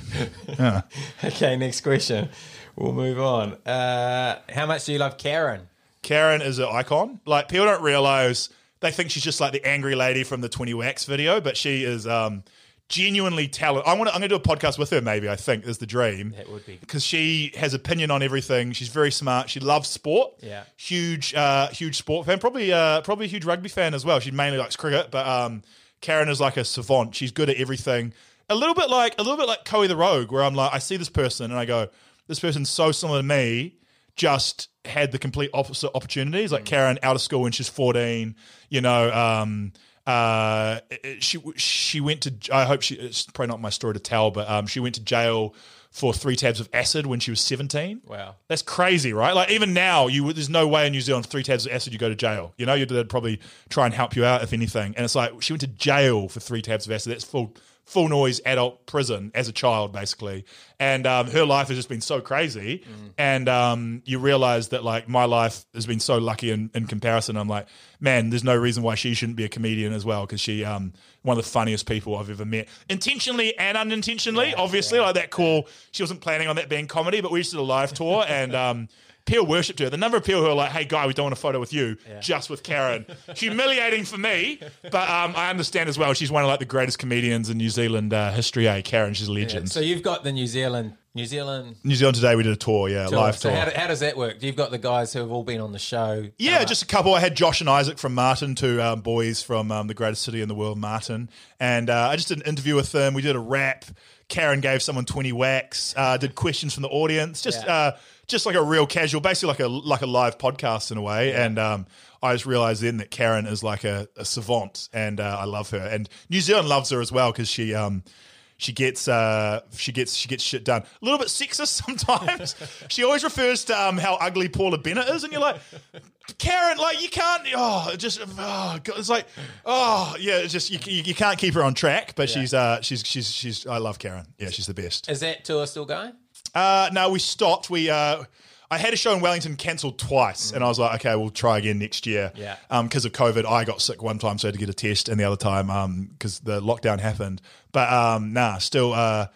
yeah. <laughs> Okay, next question. We'll move on. Uh, how much do you love Karen? Karen is an icon. Like people don't realize they think she's just like the angry lady from the Twenty Wax video, but she is um, genuinely talented. I want to. I'm going to do a podcast with her. Maybe I think is the dream. That would be. because she has opinion on everything. She's very smart. She loves sport. Yeah. huge, uh, huge sport fan. Probably, uh, probably a huge rugby fan as well. She mainly likes cricket, but um, Karen is like a savant. She's good at everything. A little bit like a little bit like Coe the Rogue, where I'm like, I see this person and I go, this person's so similar to me. Just had the complete opposite opportunities. Like Karen, out of school when she's 14. You know, um, uh, she she went to. I hope she. It's probably not my story to tell, but um, she went to jail for three tabs of acid when she was 17. Wow. That's crazy, right? Like even now, you there's no way in New Zealand three tabs of acid you go to jail. You know, you'd they'd probably try and help you out if anything. And it's like she went to jail for three tabs of acid. That's full full noise adult prison as a child, basically. And um, her life has just been so crazy. And um, you realize that like my life has been so lucky in, in comparison. I'm like, man, there's no reason why she shouldn't be a comedian as well because she um one of the funniest people I've ever met, intentionally and unintentionally. obviously, like that call, she wasn't planning on that being comedy, but we just did a live tour and. Peel worshipped her. The number of people who are like, "Hey, guy, we don't want a photo with you," just with Karen. <laughs> Humiliating for me, but um, I understand as well. She's one of like the greatest comedians in New Zealand uh, history. Eh, Karen, she's a legend. So you've got the New Zealand, New Zealand New Zealand today, we did a tour, yeah, tour. live So tour. how, how does that work? You've got the guys who have all been on the show. Yeah, just a couple. I had Josh and Isaac from Marton, two um, boys from um, the greatest city in the world, Marton. And uh, I just did an interview with them. We did a rap. Karen gave someone 20 wax, uh, did questions from the audience, just Yeah. Just like a real casual, basically like a like a live podcast in a way. And um, I just realized then that Karen is like a, a savant, and uh, I love her. And New Zealand loves her as well because she um, she gets uh, she gets she gets shit done. A little bit sexist <laughs> sometimes. she always refers to um, how ugly Paula Bennett is, and you're like, Karen, like you can't. Oh, it just oh, God, it's like oh yeah, it's just you, you, you can't keep her on track. But she's uh she's she's she's I love Karen. Yeah, she's the best. Is that tour still going? Uh, no, we stopped. We uh, I had a show in Wellington cancelled twice, and I was like, okay, we'll try again next year. Yeah. Um, because of COVID, I got sick one time, so I had to get a test, and the other time, um, because the lockdown happened. But um, nah, still, uh,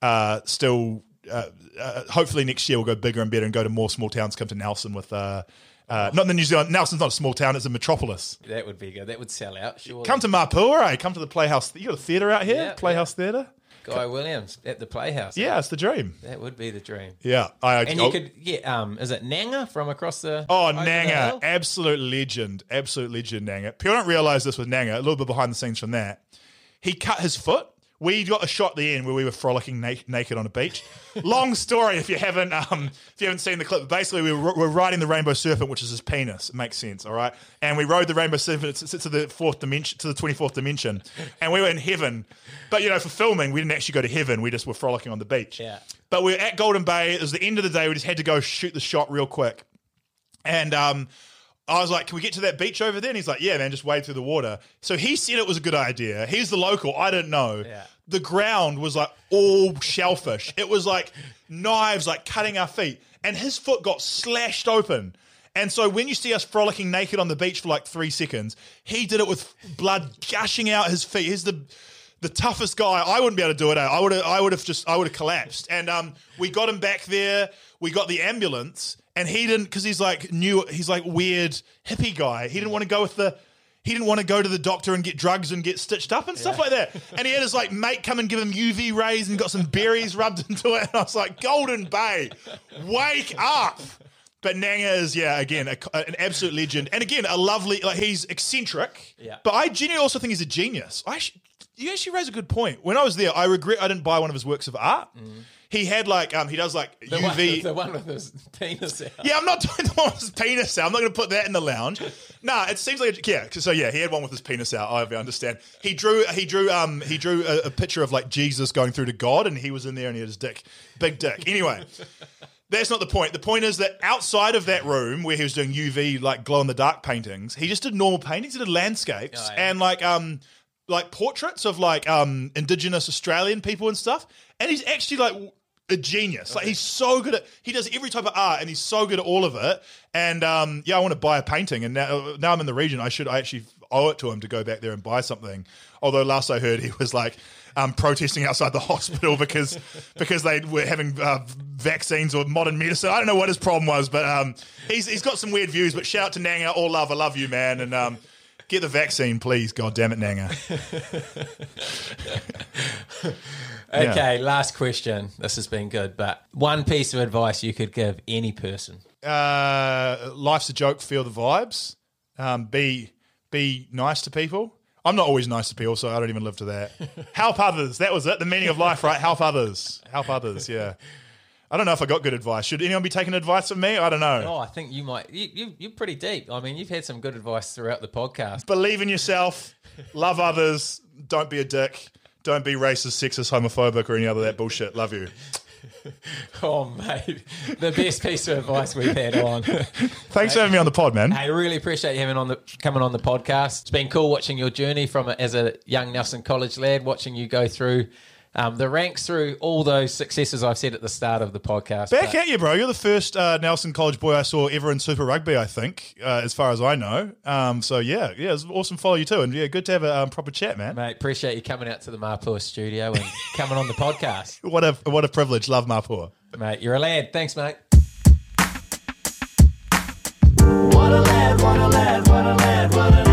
uh, still, uh, uh, hopefully next year we'll go bigger and better and go to more small towns. Come to Nelson with uh. Uh, not in the New Zealand. Nelson's not a small town; it's a metropolis. That would be good. That would sell out. Sure. Come to Mapua, eh? Come to the Playhouse. You got a theatre out here? Yeah, Playhouse Theatre. Guy Williams at the Playhouse. Yeah, it's the dream. That would be the dream. Yeah, I. And oh, you could get um is it Nanga from across the Oh, over the Nanga, absolute legend, absolute legend. Nanga. People don't realize this with Nanga. A little bit behind the scenes from that. He cut his foot. We got a shot at the end where we were frolicking na- naked on a beach. <laughs> Long story if you haven't um, if you haven't seen the clip. Basically, we were, we're riding the rainbow serpent, which is his penis. It makes sense, all right. And we rode the rainbow serpent to, to the fourth dimension, to the twenty fourth dimension, and we were in heaven. But you know, for filming, we didn't actually go to heaven. We just were frolicking on the beach. Yeah. But we we're at Golden Bay. It was the end of the day. We just had to go shoot the shot real quick. And um, I was like, "Can we get to that beach over there?" And he's like, "Yeah, man, just wade through the water." So he said it was a good idea. He's the local. I didn't know. Yeah. The ground was like all shellfish. It was like knives, like cutting our feet, and his foot got slashed open. And so when you see us frolicking naked on the beach for like three seconds, he did it with blood gushing out his feet. He's the the toughest guy. I wouldn't be able to do it. I would have. I would have just. I would have collapsed. And um, we got him back there. We got the ambulance, and he didn't because he's like new. He's like weird hippie guy. He didn't want to go with the. He didn't want to go to the doctor and get drugs and get stitched up and stuff like that. And he had his like mate come and give him UV rays and got some berries rubbed into it. And I was like, Golden Bay, wake up. But Nanga is, yeah, again, a, an absolute legend. And again, a lovely, like, he's eccentric. Yeah. But I genuinely also think he's a genius. I actually, you actually raise a good point. When I was there, I regret I didn't buy one of his works of art. Mm. He had, like, um, he does, like. The one, UV. the one with his penis out. Yeah, I'm not doing the one with his penis out. I'm not going to put that in the lounge. <laughs> Nah, it seems like a, yeah. So yeah, he had one with his penis out. I understand. He drew he drew um he drew a, a picture of like Jesus going through to God, and he was in there and he had his dick, big dick. Anyway. <laughs> That's not the point. The point is that outside of that room where he was doing UV like glow in the dark paintings, he just did normal paintings. He did landscapes Oh, yeah. and like um like portraits of like um indigenous Australian people and stuff. And he's actually like a genius. Like he's so good at he does every type of art and he's so good at all of it. And um yeah, I want to buy a painting and now now I'm in the region. I should I actually owe it to him to go back there and buy something. Although last I heard he was like um, protesting outside the <laughs> hospital because because they were having uh, vaccines or modern medicine. I don't know what his problem was, but um, he's he's got some weird views. But shout out to Nanga, all love, I love you, man, and um, get the vaccine, please. God damn it, Nanga. <laughs> Okay, last question. This has been good, but one piece of advice you could give any person. Uh, life's a joke. Feel the vibes. Um, be be nice to people. I'm not always nice to people, so I don't even live to that. <laughs> Help others. That was it. The meaning of life, right? Help others. Help others. Yeah. I don't know if I got good advice. Should anyone be taking advice from me? I don't know. Oh, I think you might. You, you, you're pretty deep. I mean, you've had some good advice throughout the podcast. Believe in yourself. Love others. Don't be a dick. Don't be racist, sexist, homophobic, or any other that bullshit. Love you. <laughs> Oh, mate, the best piece of advice we've had on. <laughs> Thanks for having me on the pod, man. I really appreciate you having on the coming on the podcast. It's been cool watching your journey from as a young Nelson College lad, watching you go through um, the ranks through all those successes I've said at the start of the podcast. Back But- at you, bro. You're the first uh, Nelson College boy I saw ever in Super Rugby, I think, uh, as far as I know. Um, so, yeah, yeah, it's awesome follow you too. And, yeah, good to have a um, proper chat, man. Mate, appreciate you coming out to the Mapua studio and <laughs> coming on the podcast. <laughs> What a, what a privilege. Love Mapua. Mate, you're a lad. Thanks, mate. What a lad, what a lad, what a lad.